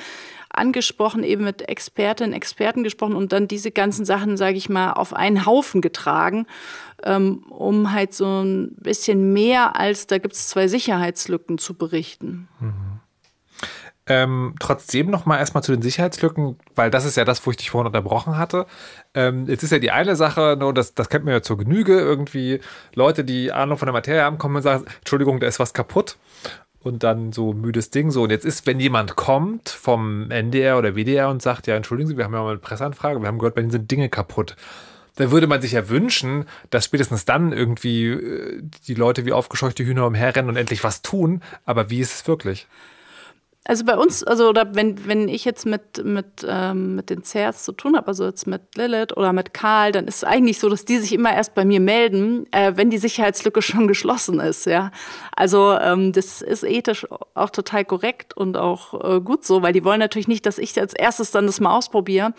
angesprochen, eben mit Expertinnen, Experten gesprochen und dann diese ganzen Sachen, sage ich mal, auf einen Haufen getragen, ähm, um halt so ein bisschen mehr als da gibt es zwei Sicherheitslücken zu berichten. Mhm. Ähm, trotzdem noch mal erstmal zu den Sicherheitslücken, weil das ist ja das, wo ich dich vorhin unterbrochen hatte. Ähm, jetzt ist ja die eine Sache, nur das, das kennt man ja zur Genüge, irgendwie Leute, die Ahnung von der Materie haben, kommen und sagen, Entschuldigung, da ist was kaputt und dann so müdes Ding. So, und jetzt ist, wenn jemand kommt vom NDR oder WDR und sagt, ja, entschuldigen Sie, wir haben ja mal eine Presseanfrage, wir haben gehört, bei Ihnen sind Dinge kaputt. Dann würde man sich ja wünschen, dass spätestens dann irgendwie äh, die Leute wie aufgescheuchte Hühner umherrennen und endlich was tun. Aber wie ist es wirklich? Also bei uns, also oder wenn, wenn ich jetzt mit, mit, ähm, mit den CERS zu tun habe, also jetzt mit Lilith oder mit Karl, dann ist es eigentlich so, dass die sich immer erst bei mir melden, äh, wenn die Sicherheitslücke schon geschlossen ist. Ja, Also ähm, das ist ethisch auch total korrekt und auch äh, gut so, weil die wollen natürlich nicht, dass ich als erstes dann das mal ausprobiere.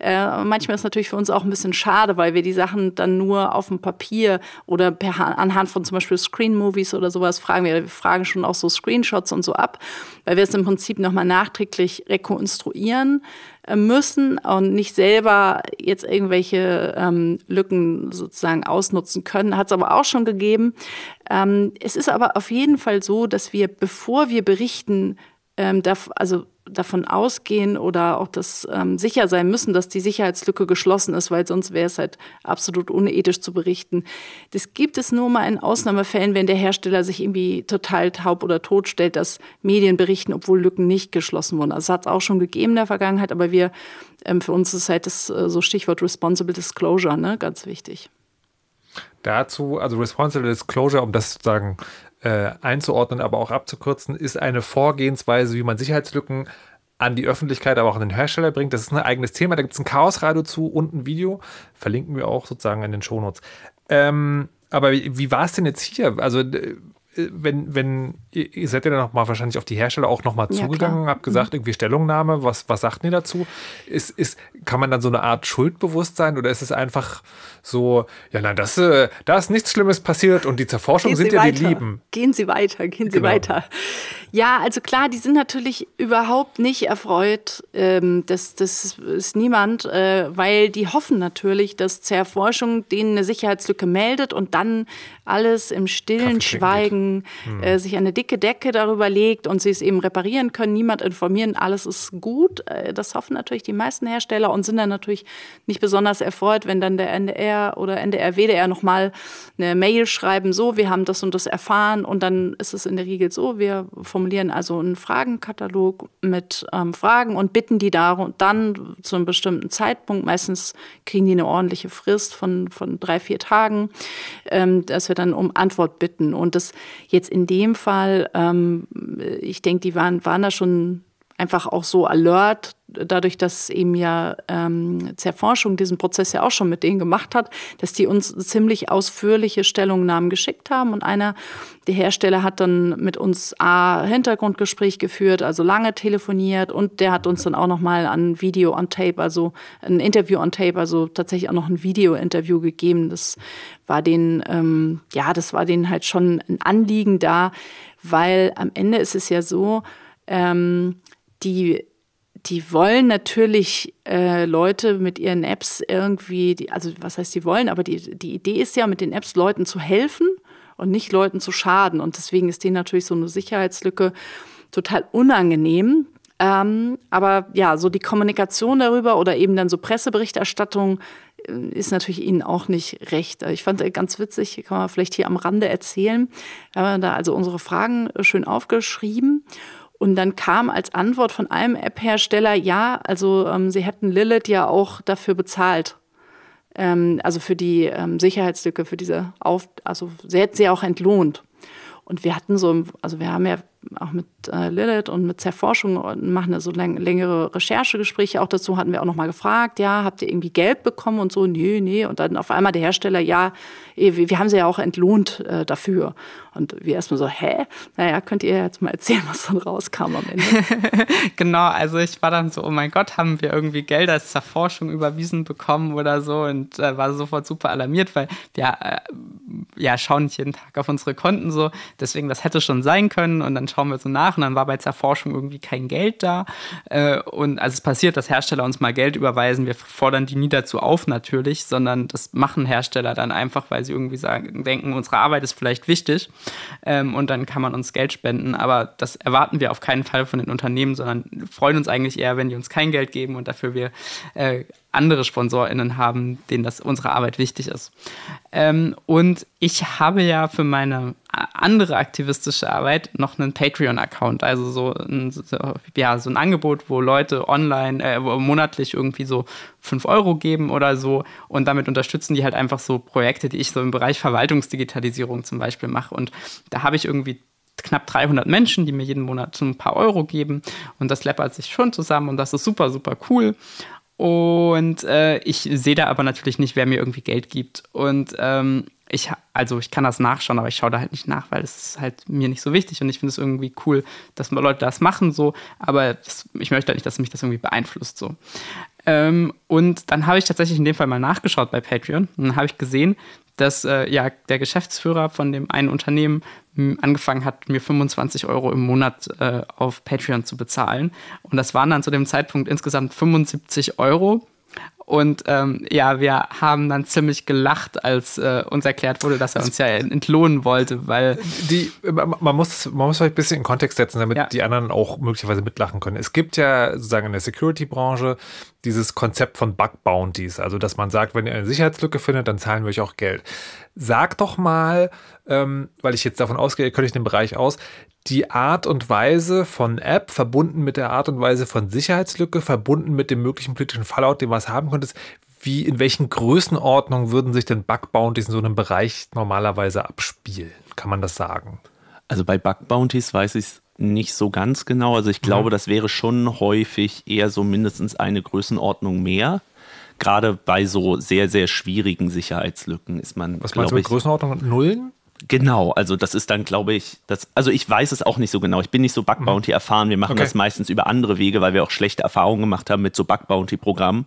Äh, manchmal ist natürlich für uns auch ein bisschen schade, weil wir die Sachen dann nur auf dem Papier oder per, anhand von zum Beispiel Screen-Movies oder sowas fragen. Wir, wir fragen schon auch so Screenshots und so ab, weil wir es im Prinzip nochmal nachträglich rekonstruieren äh, müssen und nicht selber jetzt irgendwelche ähm, Lücken sozusagen ausnutzen können. Hat es aber auch schon gegeben. Ähm, es ist aber auf jeden Fall so, dass wir, bevor wir berichten, ähm, darf, also davon ausgehen oder auch das ähm, sicher sein müssen, dass die Sicherheitslücke geschlossen ist, weil sonst wäre es halt absolut unethisch zu berichten. Das gibt es nur mal in Ausnahmefällen, wenn der Hersteller sich irgendwie total taub oder tot stellt, dass Medien berichten, obwohl Lücken nicht geschlossen wurden. Also hat es auch schon gegeben in der Vergangenheit, aber wir, ähm, für uns ist halt das äh, so Stichwort Responsible Disclosure, ne, ganz wichtig. Dazu, also Responsible Disclosure, um das sozusagen äh, einzuordnen, aber auch abzukürzen, ist eine Vorgehensweise, wie man Sicherheitslücken an die Öffentlichkeit, aber auch an den Hersteller bringt. Das ist ein eigenes Thema. Da gibt es ein Chaosradio zu und ein Video. Verlinken wir auch sozusagen in den Shownotes. Ähm, aber wie, wie war es denn jetzt hier? Also wenn, wenn, ihr seid ja dann nochmal wahrscheinlich auf die Hersteller auch nochmal ja, zugegangen, habt gesagt, mhm. irgendwie Stellungnahme, was, was sagt ihr dazu? Ist, ist, kann man dann so eine Art Schuldbewusstsein oder ist es einfach so, ja, nein, das, äh, da ist nichts Schlimmes passiert und die Zerforschung sind ja die Lieben. Gehen Sie weiter, gehen Sie genau. weiter. Ja, also klar, die sind natürlich überhaupt nicht erfreut. Ähm, das, das ist niemand, äh, weil die hoffen natürlich, dass Zerforschung denen eine Sicherheitslücke meldet und dann alles im stillen Schweigen hm. äh, sich eine dicke Decke darüber legt und sie es eben reparieren können, niemand informieren, alles ist gut. Äh, das hoffen natürlich die meisten Hersteller und sind dann natürlich nicht besonders erfreut, wenn dann der NDR oder NDR, WDR nochmal eine Mail schreiben, so, wir haben das und das erfahren und dann ist es in der Regel so, wir formulieren also einen Fragenkatalog mit ähm, Fragen und bitten die da dann zu einem bestimmten Zeitpunkt, meistens kriegen die eine ordentliche Frist von, von drei, vier Tagen, ähm, dass wir wir dann um Antwort bitten. Und das jetzt in dem Fall, ähm, ich denke, die waren, waren da schon einfach auch so alert, dadurch, dass eben ja ähm, Zerforschung diesen Prozess ja auch schon mit denen gemacht hat, dass die uns ziemlich ausführliche Stellungnahmen geschickt haben. Und einer der Hersteller hat dann mit uns A, Hintergrundgespräch geführt, also lange telefoniert und der hat uns dann auch nochmal ein Video on Tape, also ein Interview on Tape, also tatsächlich auch noch ein Video-Interview gegeben. Das war denen, ähm, ja, das war denen halt schon ein Anliegen da, weil am Ende ist es ja so, ähm, die die wollen natürlich äh, Leute mit ihren Apps irgendwie, die, also was heißt die wollen, aber die, die Idee ist ja, mit den Apps Leuten zu helfen und nicht Leuten zu schaden. Und deswegen ist denen natürlich so eine Sicherheitslücke total unangenehm. Ähm, aber ja, so die Kommunikation darüber oder eben dann so Presseberichterstattung äh, ist natürlich ihnen auch nicht recht. Ich fand es ganz witzig, kann man vielleicht hier am Rande erzählen. Wir haben da also unsere Fragen schön aufgeschrieben. Und dann kam als Antwort von einem App-Hersteller, ja, also ähm, sie hätten Lilith ja auch dafür bezahlt. Ähm, also für die ähm, Sicherheitslücke, für diese Auf, also sie hätten sie auch entlohnt. Und wir hatten so, also wir haben ja auch mit äh, Lilith und mit Zerforschung und machen da so läng längere Recherchegespräche auch dazu, hatten wir auch nochmal gefragt, ja, habt ihr irgendwie Geld bekommen und so, nee, nee. Und dann auf einmal der Hersteller, ja, eh, wir, haben sie ja auch entlohnt äh, dafür. Und wir erstmal so, hä? Naja, könnt ihr jetzt mal erzählen, was dann rauskam am Ende? genau, also ich war dann so, oh mein Gott, haben wir irgendwie Geld als Zerforschung überwiesen bekommen oder so und äh, war sofort super alarmiert, weil wir äh, ja, schauen nicht jeden Tag auf unsere Konten so. Deswegen, das hätte schon sein können und dann schauen wir so nach und dann war bei Zerforschung irgendwie kein Geld da. Äh, und also es passiert, dass Hersteller uns mal Geld überweisen. Wir fordern die nie dazu auf natürlich, sondern das machen Hersteller dann einfach, weil sie irgendwie sagen, denken, unsere Arbeit ist vielleicht wichtig ähm, und dann kann man uns Geld spenden. Aber das erwarten wir auf keinen Fall von den Unternehmen, sondern freuen uns eigentlich eher, wenn die uns kein Geld geben und dafür wir äh, andere SponsorInnen haben, denen das unsere Arbeit wichtig ist. Ähm, und ich habe ja für meine andere aktivistische Arbeit noch einen Patreon-Account, also so ein, so, ja, so ein Angebot, wo Leute online, äh, monatlich irgendwie so 5 Euro geben oder so und damit unterstützen die halt einfach so Projekte, die ich so im Bereich Verwaltungsdigitalisierung zum Beispiel mache. Und da habe ich irgendwie knapp 300 Menschen, die mir jeden Monat so ein paar Euro geben und das läppert sich schon zusammen und das ist super, super cool. Und äh, ich sehe da aber natürlich nicht, wer mir irgendwie Geld gibt. Und ähm, ich, also ich kann das nachschauen, aber ich schaue da halt nicht nach, weil es ist halt mir nicht so wichtig und ich finde es irgendwie cool, dass Leute das machen so, aber das, ich möchte halt nicht, dass mich das irgendwie beeinflusst so. Ähm, und dann habe ich tatsächlich in dem Fall mal nachgeschaut bei Patreon und dann habe ich gesehen, dass äh, ja der Geschäftsführer von dem einen Unternehmen angefangen hat, mir 25 Euro im Monat äh, auf Patreon zu bezahlen. Und das waren dann zu dem Zeitpunkt insgesamt 75 Euro. Und ähm, ja, wir haben dann ziemlich gelacht, als äh, uns erklärt wurde, dass er uns ja entlohnen wollte, weil. Die, man, muss, man muss vielleicht ein bisschen in Kontext setzen, damit ja. die anderen auch möglicherweise mitlachen können. Es gibt ja sozusagen in der Security-Branche dieses Konzept von Bug Bounties, also dass man sagt, wenn ihr eine Sicherheitslücke findet, dann zahlen wir euch auch Geld. Sag doch mal, ähm, weil ich jetzt davon ausgehe, ihr könnt euch den Bereich aus, die Art und Weise von App verbunden mit der Art und Weise von Sicherheitslücke, verbunden mit dem möglichen politischen Fallout, den was haben könntest, wie, in welchen Größenordnungen würden sich denn Bug Bounties in so einem Bereich normalerweise abspielen? Kann man das sagen? Also bei Bug Bounties weiß ich es nicht so ganz genau. Also ich glaube, mhm. das wäre schon häufig eher so mindestens eine Größenordnung mehr. Gerade bei so sehr, sehr schwierigen Sicherheitslücken ist man. Was meinst du mit Größenordnung? Nullen? Genau, also das ist dann, glaube ich, das, also ich weiß es auch nicht so genau. Ich bin nicht so Bug Bounty mhm. erfahren. Wir machen okay. das meistens über andere Wege, weil wir auch schlechte Erfahrungen gemacht haben mit so Bug Bounty Programmen,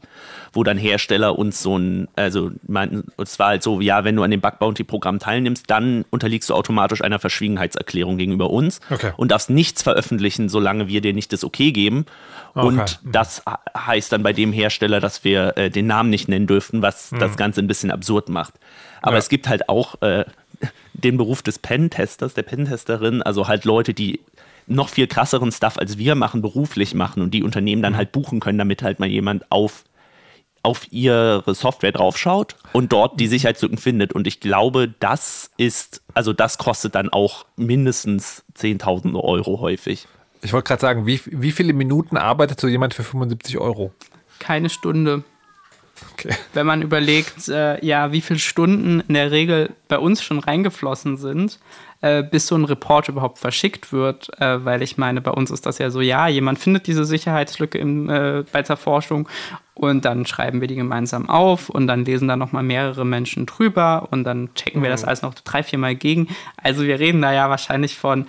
wo dann Hersteller uns so ein, also meinten, es war halt so, ja, wenn du an dem Bug Bounty Programm teilnimmst, dann unterliegst du automatisch einer Verschwiegenheitserklärung gegenüber uns okay. und darfst nichts veröffentlichen, solange wir dir nicht das Okay geben. Okay. Und mhm. das heißt dann bei dem Hersteller, dass wir äh, den Namen nicht nennen dürften, was mhm. das Ganze ein bisschen absurd macht. Aber ja. es gibt halt auch äh, den Beruf des Pentesters, der Pentesterin, also halt Leute, die noch viel krasseren Stuff als wir machen, beruflich machen und die Unternehmen dann mhm. halt buchen können, damit halt mal jemand auf, auf ihre Software draufschaut und dort die mhm. Sicherheitslücken findet. Und ich glaube, das ist, also das kostet dann auch mindestens 10.000 Euro häufig. Ich wollte gerade sagen, wie, wie viele Minuten arbeitet so jemand für 75 Euro? Keine Stunde. Okay. Wenn man überlegt, äh, ja, wie viele Stunden in der Regel bei uns schon reingeflossen sind, äh, bis so ein Report überhaupt verschickt wird, äh, weil ich meine, bei uns ist das ja so, ja, jemand findet diese Sicherheitslücke im, äh, bei der Forschung und dann schreiben wir die gemeinsam auf und dann lesen da nochmal mehrere Menschen drüber und dann checken wir das mhm. alles noch drei, vier Mal gegen. Also wir reden da ja wahrscheinlich von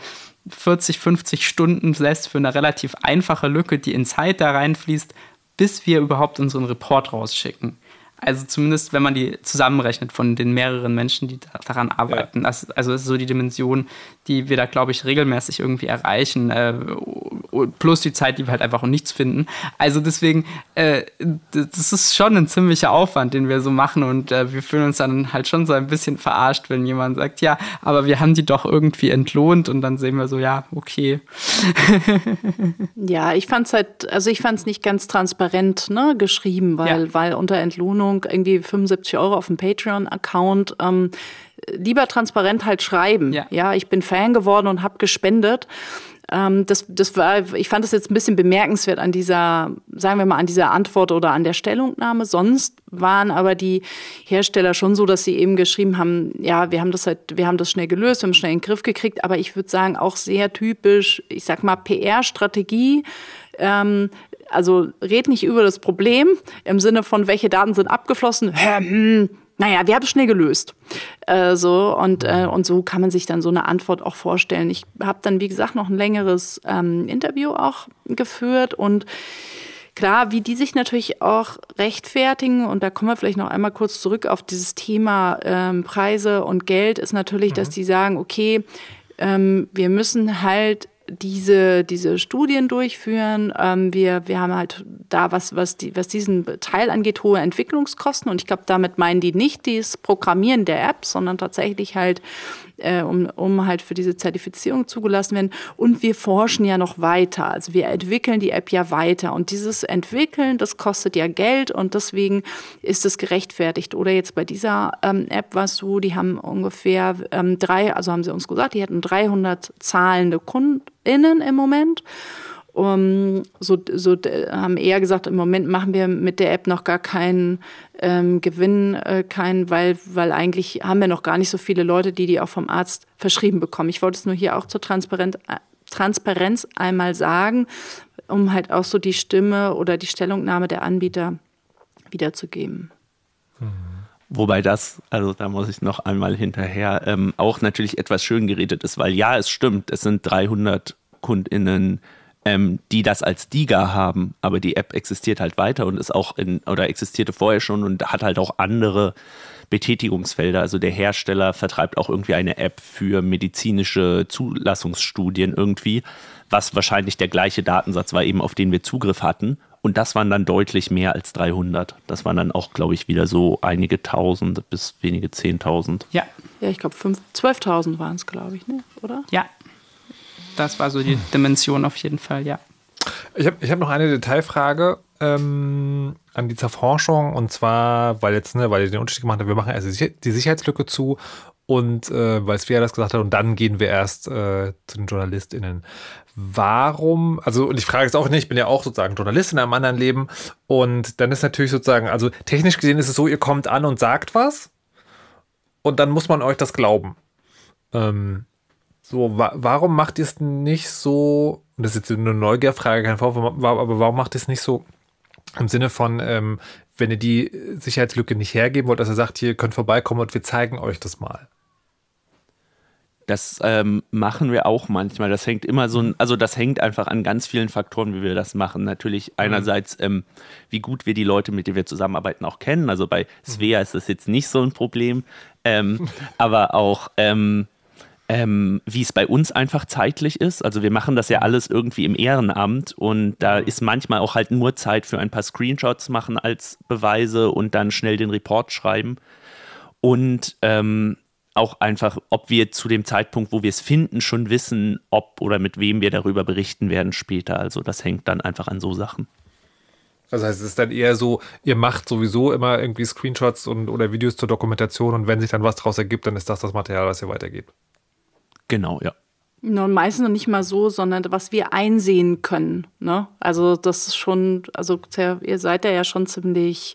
40, 50 Stunden selbst für eine relativ einfache Lücke, die in Zeit da reinfließt, bis wir überhaupt unseren Report rausschicken. Also zumindest, wenn man die zusammenrechnet von den mehreren Menschen, die daran arbeiten. Ja. Das, also das ist so die Dimension, die wir da, glaube ich, regelmäßig irgendwie erreichen. Äh, plus die Zeit, die wir halt einfach um nichts finden. Also deswegen, äh, das ist schon ein ziemlicher Aufwand, den wir so machen. Und äh, wir fühlen uns dann halt schon so ein bisschen verarscht, wenn jemand sagt, ja, aber wir haben die doch irgendwie entlohnt. Und dann sehen wir so, ja, okay. ja, ich fand es halt, also ich fand es nicht ganz transparent ne, geschrieben, weil, ja. weil unter Entlohnung Belohnung, irgendwie 75 Euro auf dem Patreon-Account. Ähm, lieber transparent halt schreiben. Ja. ja, ich bin Fan geworden und habe gespendet. Ähm, das, das war, ich fand das jetzt ein bisschen bemerkenswert an dieser, sagen wir mal, an dieser Antwort oder an der Stellungnahme. Sonst waren aber die Hersteller schon so, dass sie eben geschrieben haben, ja, wir haben das halt, wir haben das schnell gelöst, wir haben schnell in den Griff gekriegt, aber ich würde sagen, auch sehr typisch, ich sag mal, PR-Strategie. Ähm, also red nicht über das Problem im Sinne von, welche Daten sind abgeflossen. Hm, naja, wir haben es schnell gelöst. Äh, so, und, äh, und so kann man sich dann so eine Antwort auch vorstellen. Ich habe dann, wie gesagt, noch ein längeres ähm, Interview auch geführt und klar, wie die sich natürlich auch rechtfertigen, und da kommen wir vielleicht noch einmal kurz zurück auf dieses Thema ähm, Preise und Geld, ist natürlich, mhm. dass die sagen, okay, ähm, wir müssen halt diese, diese Studien durchführen. Ähm, wir, wir haben halt da, was, was, die, was diesen Teil angeht, hohe Entwicklungskosten. Und ich glaube, damit meinen die nicht das Programmieren der App, sondern tatsächlich halt äh, um, um halt für diese Zertifizierung zugelassen werden. Und wir forschen ja noch weiter. Also wir entwickeln die App ja weiter. Und dieses Entwickeln, das kostet ja Geld und deswegen ist es gerechtfertigt. Oder jetzt bei dieser ähm, App war es so, die haben ungefähr ähm, drei, also haben sie uns gesagt, die hatten 300 zahlende KundInnen im Moment. Um, so, so haben eher gesagt, im Moment machen wir mit der App noch gar keinen ähm, Gewinn, äh, keinen, weil, weil eigentlich haben wir noch gar nicht so viele Leute, die die auch vom Arzt verschrieben bekommen. Ich wollte es nur hier auch zur Transparenz, äh, Transparenz einmal sagen, um halt auch so die Stimme oder die Stellungnahme der Anbieter wiederzugeben. Mhm. Wobei das, also da muss ich noch einmal hinterher, ähm, auch natürlich etwas schön geredet ist, weil ja, es stimmt, es sind 300 KundInnen, ähm, die das als Diga haben, aber die App existiert halt weiter und ist auch in, oder existierte vorher schon und hat halt auch andere Betätigungsfelder. Also der Hersteller vertreibt auch irgendwie eine App für medizinische Zulassungsstudien irgendwie, was wahrscheinlich der gleiche Datensatz war, eben auf den wir Zugriff hatten. und das waren dann deutlich mehr als 300. Das waren dann auch, glaube ich, wieder so einige Tausend bis wenige Zehntausend. Ja. Ja, ich glaube 12.000 waren es, glaube ich, ne? oder? Ja. Das war so die Dimension auf jeden Fall, ja. Ich habe ich hab noch eine Detailfrage ähm, an die Zerforschung und zwar, weil jetzt, ne, weil ihr den Unterschied gemacht habt, wir machen erst die Sicherheitslücke zu und äh, weil Svea das gesagt hat und dann gehen wir erst äh, zu den JournalistInnen. Warum, also und ich frage jetzt auch nicht, ich bin ja auch sozusagen Journalist in einem anderen Leben und dann ist natürlich sozusagen, also technisch gesehen ist es so, ihr kommt an und sagt was und dann muss man euch das glauben. Ähm, so, wa warum macht ihr es nicht so, und das ist jetzt eine Neugierfrage, kein Vorwurf, aber warum macht ihr es nicht so im Sinne von, ähm, wenn ihr die Sicherheitslücke nicht hergeben wollt, dass ihr sagt, hier, ihr könnt vorbeikommen und wir zeigen euch das mal? Das ähm, machen wir auch manchmal. Das hängt immer so, also das hängt einfach an ganz vielen Faktoren, wie wir das machen. Natürlich einerseits, ähm, wie gut wir die Leute, mit denen wir zusammenarbeiten, auch kennen. Also bei Svea ist das jetzt nicht so ein Problem, ähm, aber auch ähm, wie es bei uns einfach zeitlich ist. Also wir machen das ja alles irgendwie im Ehrenamt und da ist manchmal auch halt nur Zeit für ein paar Screenshots machen als Beweise und dann schnell den Report schreiben. Und ähm, auch einfach, ob wir zu dem Zeitpunkt, wo wir es finden, schon wissen, ob oder mit wem wir darüber berichten werden später. Also das hängt dann einfach an so Sachen. Das heißt, es ist dann eher so, ihr macht sowieso immer irgendwie Screenshots und, oder Videos zur Dokumentation und wenn sich dann was daraus ergibt, dann ist das das Material, was ihr weitergebt. Genau, ja. Und meistens noch nicht mal so, sondern was wir einsehen können. Ne? Also das ist schon, also ihr seid ja schon ziemlich,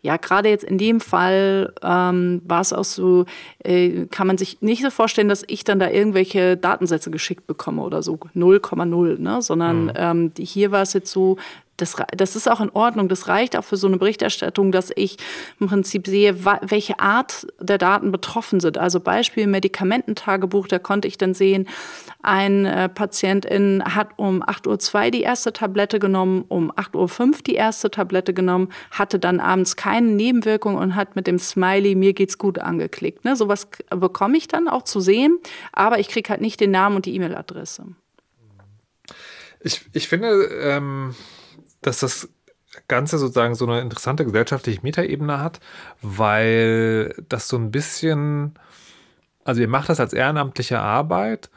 ja, gerade jetzt in dem Fall ähm, war es auch so, äh, kann man sich nicht so vorstellen, dass ich dann da irgendwelche Datensätze geschickt bekomme oder so 0,0, ne? sondern mhm. ähm, hier war es jetzt so, das, das ist auch in Ordnung. Das reicht auch für so eine Berichterstattung, dass ich im Prinzip sehe, welche Art der Daten betroffen sind. Also Beispiel Medikamententagebuch, da konnte ich dann sehen, ein äh, Patientin hat um 8.02 Uhr die erste Tablette genommen, um 8.05 Uhr die erste Tablette genommen, hatte dann abends keine Nebenwirkung und hat mit dem Smiley mir geht's gut angeklickt. Ne? Sowas bekomme ich dann auch zu sehen, aber ich kriege halt nicht den Namen und die E-Mail-Adresse. Ich, ich finde, ähm, dass das Ganze sozusagen so eine interessante gesellschaftliche Metaebene hat, weil das so ein bisschen, also ihr macht das als ehrenamtliche Arbeit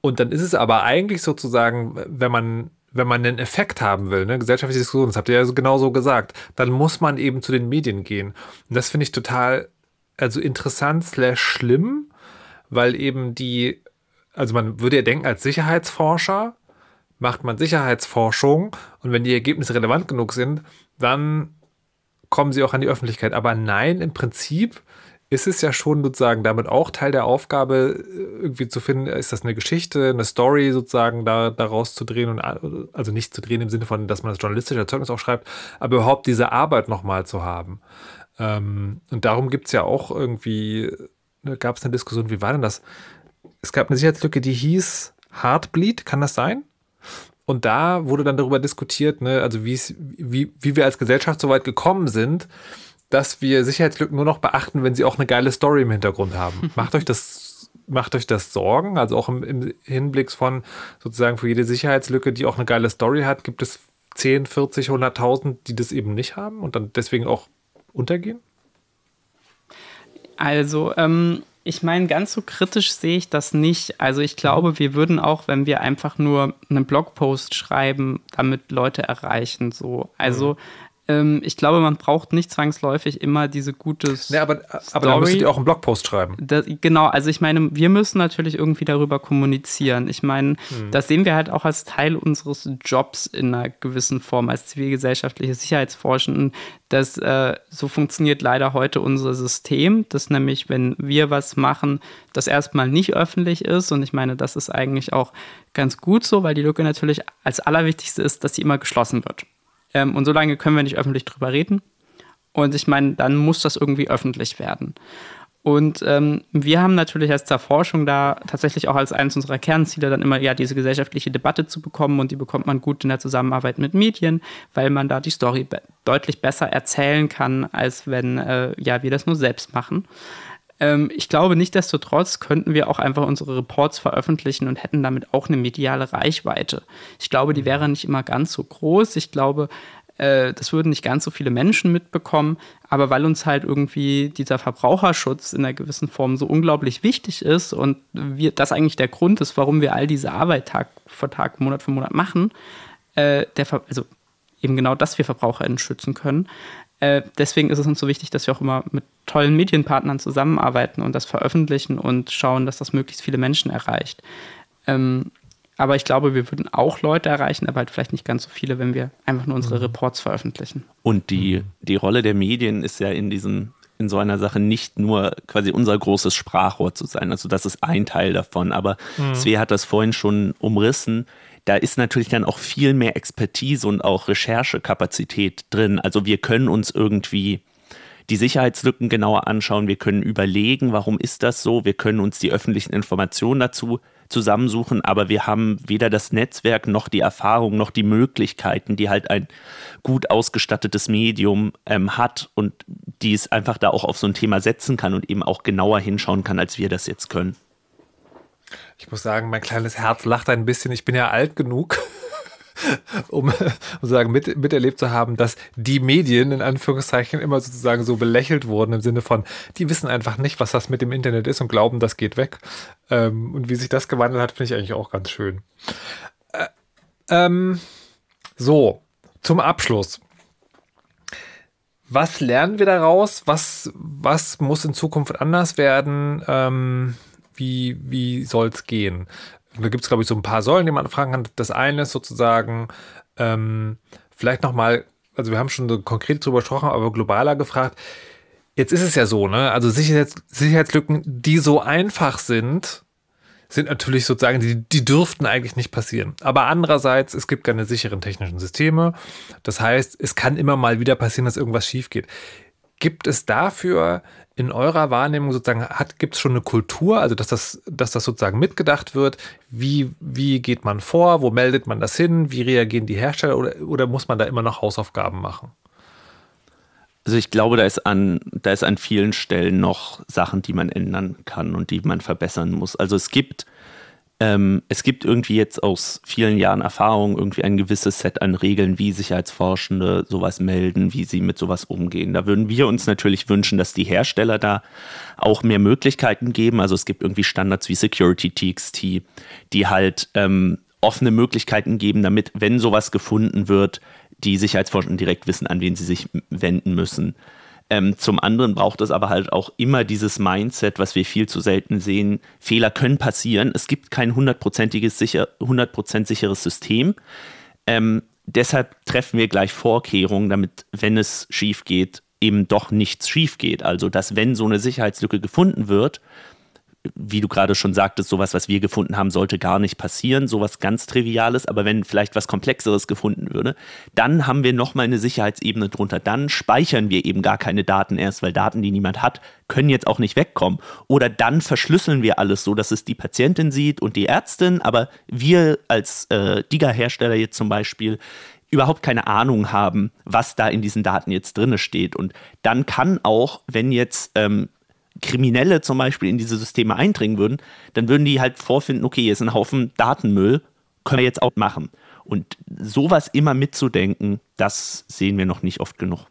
und dann ist es aber eigentlich sozusagen, wenn man wenn man einen Effekt haben will, ne, gesellschaftliche Diskussion, das habt ihr ja genau so gesagt, dann muss man eben zu den Medien gehen. Und das finde ich total, also interessant slash schlimm, weil eben die, also man würde ja denken, als Sicherheitsforscher macht man Sicherheitsforschung und wenn die Ergebnisse relevant genug sind, dann kommen sie auch an die Öffentlichkeit. Aber nein, im Prinzip ist es ja schon sozusagen damit auch Teil der Aufgabe, irgendwie zu finden, ist das eine Geschichte, eine Story sozusagen da, daraus zu drehen und also nicht zu drehen im Sinne von, dass man das journalistische Erzeugnis auch schreibt, aber überhaupt diese Arbeit nochmal zu haben. Ähm, und darum gibt es ja auch irgendwie, ne, gab es eine Diskussion, wie war denn das? Es gab eine Sicherheitslücke, die hieß Heartbleed, kann das sein? Und da wurde dann darüber diskutiert, ne, also wie, wie wir als Gesellschaft so weit gekommen sind, dass wir Sicherheitslücken nur noch beachten, wenn sie auch eine geile Story im Hintergrund haben. macht euch das, macht euch das Sorgen? Also auch im, im Hinblick von sozusagen für jede Sicherheitslücke, die auch eine geile Story hat, gibt es 10, 40, 100.000, die das eben nicht haben und dann deswegen auch untergehen? Also, ähm, ich meine, ganz so kritisch sehe ich das nicht. Also ich glaube, wir würden auch, wenn wir einfach nur einen Blogpost schreiben, damit Leute erreichen. So. Also mhm ich glaube, man braucht nicht zwangsläufig immer diese gute ja, aber, aber dann müsstet ihr auch einen Blogpost schreiben. Das, genau, also ich meine, wir müssen natürlich irgendwie darüber kommunizieren. Ich meine, mhm. das sehen wir halt auch als Teil unseres Jobs in einer gewissen Form, als zivilgesellschaftliche Sicherheitsforschenden. Das, äh, so funktioniert leider heute unser System, dass nämlich, wenn wir was machen, das erstmal nicht öffentlich ist. Und ich meine, das ist eigentlich auch ganz gut so, weil die Lücke natürlich als allerwichtigste ist, dass sie immer geschlossen wird. Ähm, und so lange können wir nicht öffentlich drüber reden. Und ich meine, dann muss das irgendwie öffentlich werden. Und ähm, wir haben natürlich als der Forschung da tatsächlich auch als eines unserer Kernziele dann immer ja diese gesellschaftliche Debatte zu bekommen und die bekommt man gut in der Zusammenarbeit mit Medien, weil man da die Story be deutlich besser erzählen kann, als wenn äh, ja wir das nur selbst machen. Ähm, ich glaube, nichtsdestotrotz könnten wir auch einfach unsere Reports veröffentlichen und hätten damit auch eine mediale Reichweite. Ich glaube, die wäre nicht immer ganz so groß. Ich glaube, äh, das würden nicht ganz so viele Menschen mitbekommen, aber weil uns halt irgendwie dieser Verbraucherschutz in einer gewissen Form so unglaublich wichtig ist und wir, das eigentlich der Grund ist, warum wir all diese Arbeit Tag für Tag, Monat für Monat machen, äh, der, also eben genau, dass wir VerbraucherInnen schützen können. Äh, deswegen ist es uns so wichtig, dass wir auch immer mit tollen Medienpartnern zusammenarbeiten und das veröffentlichen und schauen, dass das möglichst viele Menschen erreicht. Ähm, aber ich glaube, wir würden auch Leute erreichen, aber halt vielleicht nicht ganz so viele, wenn wir einfach nur unsere mhm. Reports veröffentlichen. Und die, die Rolle der Medien ist ja in diesen in so einer Sache nicht nur quasi unser großes Sprachrohr zu sein. Also das ist ein Teil davon. Aber mhm. Svea hat das vorhin schon umrissen. Da ist natürlich dann auch viel mehr Expertise und auch Recherchekapazität drin. Also wir können uns irgendwie die Sicherheitslücken genauer anschauen. Wir können überlegen, warum ist das so. Wir können uns die öffentlichen Informationen dazu zusammensuchen, aber wir haben weder das Netzwerk noch die Erfahrung noch die Möglichkeiten, die halt ein gut ausgestattetes Medium ähm, hat und die es einfach da auch auf so ein Thema setzen kann und eben auch genauer hinschauen kann, als wir das jetzt können. Ich muss sagen, mein kleines Herz lacht ein bisschen. Ich bin ja alt genug, um sozusagen mit, miterlebt zu haben, dass die Medien in Anführungszeichen immer sozusagen so belächelt wurden im Sinne von, die wissen einfach nicht, was das mit dem Internet ist und glauben, das geht weg. Ähm, und wie sich das gewandelt hat, finde ich eigentlich auch ganz schön. Äh, ähm, so, zum Abschluss. Was lernen wir daraus? Was, was muss in Zukunft anders werden? Ähm, wie, wie soll es gehen? da gibt es, glaube ich, so ein paar Säulen, die man fragen kann. Das eine ist sozusagen ähm, vielleicht nochmal, also wir haben schon so konkret drüber gesprochen, aber globaler gefragt. Jetzt ist es ja so, ne? Also Sicherheits Sicherheitslücken, die so einfach sind, sind natürlich sozusagen, die, die dürften eigentlich nicht passieren. Aber andererseits, es gibt keine sicheren technischen Systeme. Das heißt, es kann immer mal wieder passieren, dass irgendwas schief geht. Gibt es dafür in eurer Wahrnehmung sozusagen, gibt es schon eine Kultur, also dass das, dass das sozusagen mitgedacht wird? Wie, wie geht man vor? Wo meldet man das hin? Wie reagieren die Hersteller? Oder, oder muss man da immer noch Hausaufgaben machen? Also ich glaube, da ist an, da ist an vielen Stellen noch Sachen, die man ändern kann und die man verbessern muss. Also es gibt ähm, es gibt irgendwie jetzt aus vielen Jahren Erfahrung irgendwie ein gewisses Set an Regeln, wie Sicherheitsforschende sowas melden, wie sie mit sowas umgehen. Da würden wir uns natürlich wünschen, dass die Hersteller da auch mehr Möglichkeiten geben. Also es gibt irgendwie Standards wie Security TXT, die halt ähm, offene Möglichkeiten geben, damit, wenn sowas gefunden wird, die Sicherheitsforschenden direkt wissen, an wen sie sich wenden müssen. Ähm, zum anderen braucht es aber halt auch immer dieses Mindset, was wir viel zu selten sehen. Fehler können passieren. Es gibt kein hundertprozentiges sicher, 100% sicheres System. Ähm, deshalb treffen wir gleich Vorkehrungen, damit, wenn es schief geht, eben doch nichts schief geht. Also, dass wenn so eine Sicherheitslücke gefunden wird, wie du gerade schon sagtest, sowas, was wir gefunden haben, sollte gar nicht passieren, sowas ganz Triviales, aber wenn vielleicht was Komplexeres gefunden würde, dann haben wir nochmal eine Sicherheitsebene drunter. Dann speichern wir eben gar keine Daten erst, weil Daten, die niemand hat, können jetzt auch nicht wegkommen. Oder dann verschlüsseln wir alles so, dass es die Patientin sieht und die Ärztin, aber wir als äh, DIGA-Hersteller jetzt zum Beispiel überhaupt keine Ahnung haben, was da in diesen Daten jetzt drinne steht. Und dann kann auch, wenn jetzt ähm, Kriminelle zum Beispiel in diese Systeme eindringen würden, dann würden die halt vorfinden, okay, hier ist ein Haufen Datenmüll, können wir jetzt auch machen. Und sowas immer mitzudenken, das sehen wir noch nicht oft genug.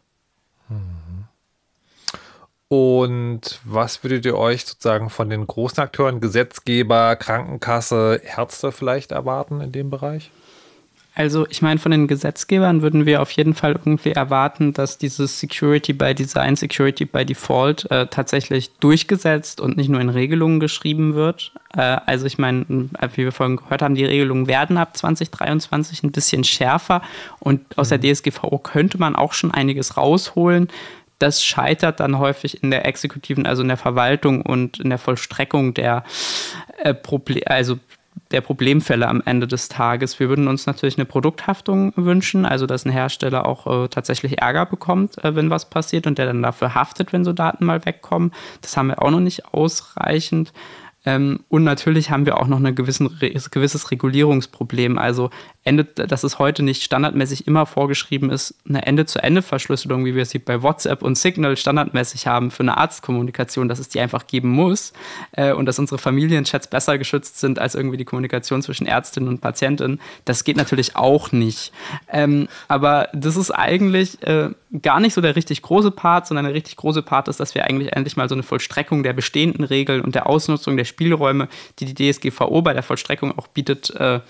Und was würdet ihr euch sozusagen von den großen Akteuren, Gesetzgeber, Krankenkasse, Ärzte vielleicht erwarten in dem Bereich? Also ich meine, von den Gesetzgebern würden wir auf jeden Fall irgendwie erwarten, dass dieses Security by Design, Security by Default äh, tatsächlich durchgesetzt und nicht nur in Regelungen geschrieben wird. Äh, also ich meine, wie wir vorhin gehört haben, die Regelungen werden ab 2023 ein bisschen schärfer und aus der mhm. DSGVO könnte man auch schon einiges rausholen. Das scheitert dann häufig in der exekutiven, also in der Verwaltung und in der Vollstreckung der äh, Probleme, also der Problemfälle am Ende des Tages. Wir würden uns natürlich eine Produkthaftung wünschen, also dass ein Hersteller auch äh, tatsächlich Ärger bekommt, äh, wenn was passiert und der dann dafür haftet, wenn so Daten mal wegkommen. Das haben wir auch noch nicht ausreichend. Ähm, und natürlich haben wir auch noch ein gewisses Regulierungsproblem. Also Ende, dass es heute nicht standardmäßig immer vorgeschrieben ist, eine Ende-zu-Ende-Verschlüsselung, wie wir sie bei WhatsApp und Signal standardmäßig haben für eine Arztkommunikation, dass es die einfach geben muss äh, und dass unsere Familienchats besser geschützt sind als irgendwie die Kommunikation zwischen Ärztin und Patientin. Das geht natürlich auch nicht. Ähm, aber das ist eigentlich äh, gar nicht so der richtig große Part, sondern der richtig große Part ist, dass wir eigentlich endlich mal so eine Vollstreckung der bestehenden Regeln und der Ausnutzung der Spielräume, die die DSGVO bei der Vollstreckung auch bietet, äh,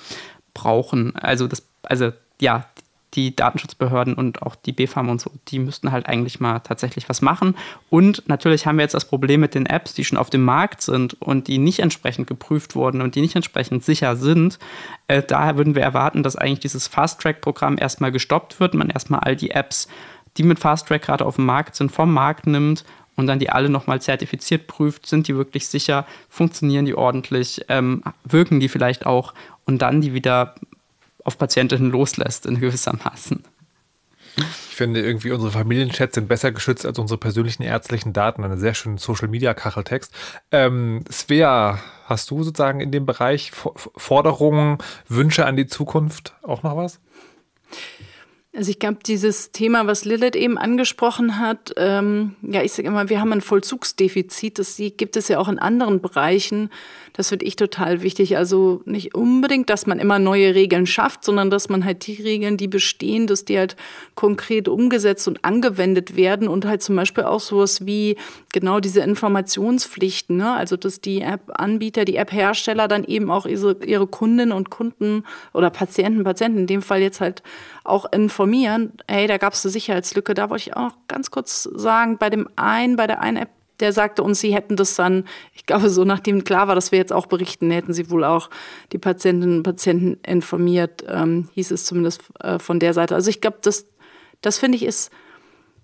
brauchen. Also das, also ja, die Datenschutzbehörden und auch die BfArM und so, die müssten halt eigentlich mal tatsächlich was machen. Und natürlich haben wir jetzt das Problem mit den Apps, die schon auf dem Markt sind und die nicht entsprechend geprüft wurden und die nicht entsprechend sicher sind. Äh, daher würden wir erwarten, dass eigentlich dieses Fast-Track-Programm erstmal gestoppt wird, man erstmal all die Apps, die mit Fast-Track gerade auf dem Markt sind, vom Markt nimmt und dann die alle nochmal zertifiziert prüft, sind die wirklich sicher, funktionieren die ordentlich, ähm, wirken die vielleicht auch und dann die wieder auf Patientinnen loslässt in gewissermaßen. Ich finde irgendwie unsere Familienchats sind besser geschützt als unsere persönlichen ärztlichen Daten. Eine sehr schöne Social Media Kacheltext. Ähm, Svea, hast du sozusagen in dem Bereich Forderungen, Wünsche an die Zukunft auch noch was? Also ich glaube, dieses Thema, was Lilith eben angesprochen hat, ähm, ja, ich sage immer, wir haben ein Vollzugsdefizit. Das gibt es ja auch in anderen Bereichen. Das finde ich total wichtig. Also nicht unbedingt, dass man immer neue Regeln schafft, sondern dass man halt die Regeln, die bestehen, dass die halt konkret umgesetzt und angewendet werden und halt zum Beispiel auch sowas wie genau diese Informationspflichten. Ne? Also dass die App-Anbieter, die App-Hersteller dann eben auch ihre, ihre Kundinnen und Kunden oder Patienten, Patienten in dem Fall jetzt halt auch informieren, hey, da gab es eine Sicherheitslücke. Da wollte ich auch noch ganz kurz sagen, bei dem einen, bei der einen App, der sagte uns, sie hätten das dann, ich glaube, so nachdem klar war, dass wir jetzt auch berichten, hätten sie wohl auch die Patientinnen und Patienten informiert, ähm, hieß es zumindest äh, von der Seite. Also ich glaube, das, das finde ich ist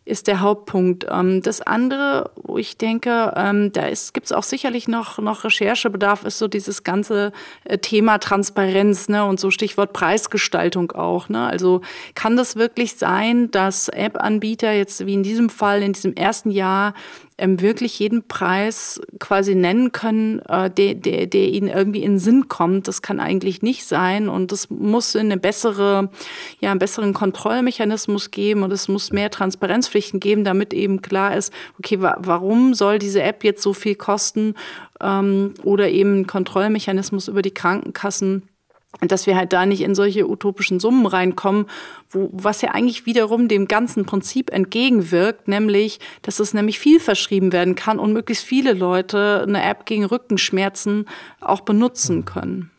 ist der Hauptpunkt. Ähm, das andere, wo ich denke, ähm, da gibt es auch sicherlich noch, noch Recherchebedarf, ist so dieses ganze äh, Thema Transparenz ne? und so Stichwort Preisgestaltung auch. Ne? Also kann das wirklich sein, dass App-Anbieter jetzt wie in diesem Fall in diesem ersten Jahr ähm, wirklich jeden Preis quasi nennen können, äh, der, der, der ihnen irgendwie in den Sinn kommt. Das kann eigentlich nicht sein und es muss eine bessere, ja, einen besseren Kontrollmechanismus geben und es muss mehr Transparenzpflichten geben, damit eben klar ist, okay, wa warum soll diese App jetzt so viel kosten ähm, oder eben Kontrollmechanismus über die Krankenkassen dass wir halt da nicht in solche utopischen Summen reinkommen, wo, was ja eigentlich wiederum dem ganzen Prinzip entgegenwirkt, nämlich, dass es nämlich viel verschrieben werden kann und möglichst viele Leute eine App gegen Rückenschmerzen auch benutzen können.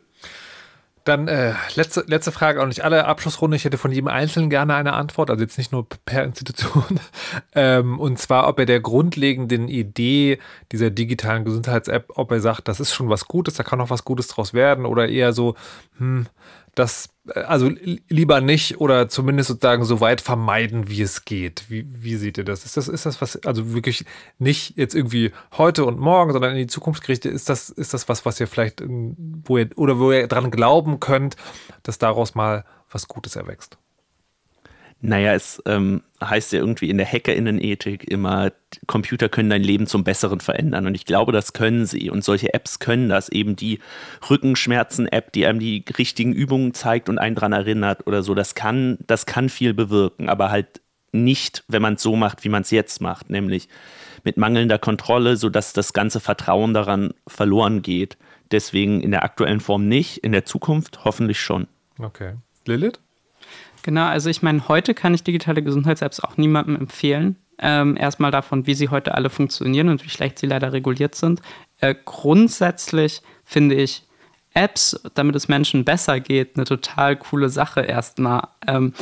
Dann äh, letzte, letzte Frage, auch nicht alle Abschlussrunde. Ich hätte von jedem Einzelnen gerne eine Antwort, also jetzt nicht nur per Institution. ähm, und zwar, ob er der grundlegenden Idee dieser digitalen Gesundheits-App, ob er sagt, das ist schon was Gutes, da kann noch was Gutes draus werden, oder eher so, hm, das, äh, also lieber nicht oder zumindest sozusagen so weit vermeiden, wie es geht. Wie, wie seht ihr das? Ist das, ist das was, also wirklich nicht jetzt irgendwie heute und morgen, sondern in die Zukunft gerichtet, ist das, ist das was, was ihr vielleicht, wo ihr, oder wo ihr dran glauben könnt, dass daraus mal was Gutes erwächst? Naja, es ähm, heißt ja irgendwie in der Hackerinnenethik immer, Computer können dein Leben zum Besseren verändern. Und ich glaube, das können sie. Und solche Apps können das. Eben die Rückenschmerzen-App, die einem die richtigen Übungen zeigt und einen daran erinnert oder so. Das kann, das kann viel bewirken, aber halt nicht, wenn man es so macht, wie man es jetzt macht, nämlich mit mangelnder Kontrolle, sodass das ganze Vertrauen daran verloren geht. Deswegen in der aktuellen Form nicht, in der Zukunft hoffentlich schon. Okay. Lilith? Genau, also ich meine, heute kann ich digitale Gesundheits-Apps auch niemandem empfehlen. Ähm, erstmal davon, wie sie heute alle funktionieren und wie schlecht sie leider reguliert sind. Äh, grundsätzlich finde ich Apps, damit es Menschen besser geht, eine total coole Sache erstmal. Ähm,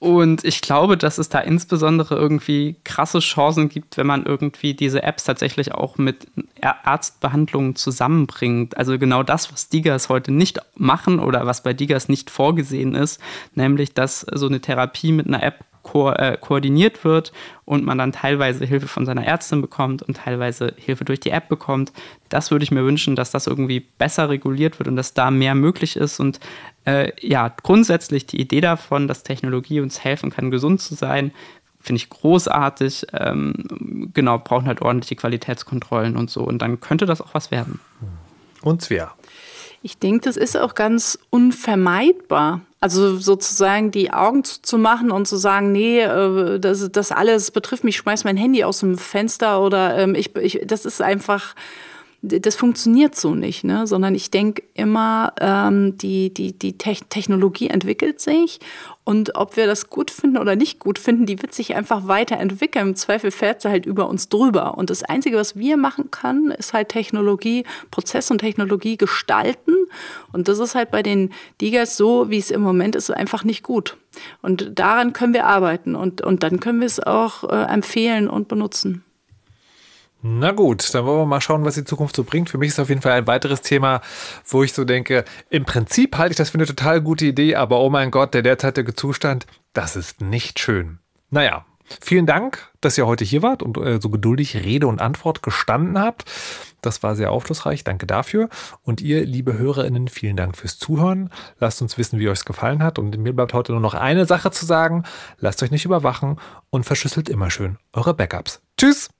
und ich glaube, dass es da insbesondere irgendwie krasse Chancen gibt, wenn man irgendwie diese Apps tatsächlich auch mit Arztbehandlungen zusammenbringt. Also genau das, was Digas heute nicht machen oder was bei Digas nicht vorgesehen ist, nämlich dass so eine Therapie mit einer App ko äh, koordiniert wird und man dann teilweise Hilfe von seiner Ärztin bekommt und teilweise Hilfe durch die App bekommt. Das würde ich mir wünschen, dass das irgendwie besser reguliert wird und dass da mehr möglich ist. Und äh, ja, grundsätzlich die Idee davon, dass Technologie uns helfen kann, gesund zu sein, finde ich großartig. Ähm, genau, brauchen halt ordentliche Qualitätskontrollen und so. Und dann könnte das auch was werden. Und Svea. Ich denke, das ist auch ganz unvermeidbar. Also sozusagen die Augen zu machen und zu sagen, nee, äh, das, das alles betrifft mich, schmeiß mein Handy aus dem Fenster oder ähm, ich, ich, das ist einfach das funktioniert so nicht, ne? sondern ich denke immer, ähm, die, die, die Te Technologie entwickelt sich und ob wir das gut finden oder nicht gut finden, die wird sich einfach weiterentwickeln. Im Zweifel fährt sie halt über uns drüber. Und das Einzige, was wir machen können, ist halt Technologie, Prozess und Technologie gestalten. Und das ist halt bei den Digas so, wie es im Moment ist, einfach nicht gut. Und daran können wir arbeiten und, und dann können wir es auch äh, empfehlen und benutzen. Na gut, dann wollen wir mal schauen, was die Zukunft so bringt. Für mich ist auf jeden Fall ein weiteres Thema, wo ich so denke, im Prinzip halte ich das für eine total gute Idee, aber oh mein Gott, der derzeitige Zustand, das ist nicht schön. Naja, vielen Dank, dass ihr heute hier wart und äh, so geduldig Rede und Antwort gestanden habt. Das war sehr aufschlussreich. Danke dafür. Und ihr, liebe HörerInnen, vielen Dank fürs Zuhören. Lasst uns wissen, wie euch es gefallen hat. Und mir bleibt heute nur noch eine Sache zu sagen. Lasst euch nicht überwachen und verschlüsselt immer schön eure Backups. Tschüss!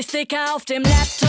Sticker auf dem Laptop.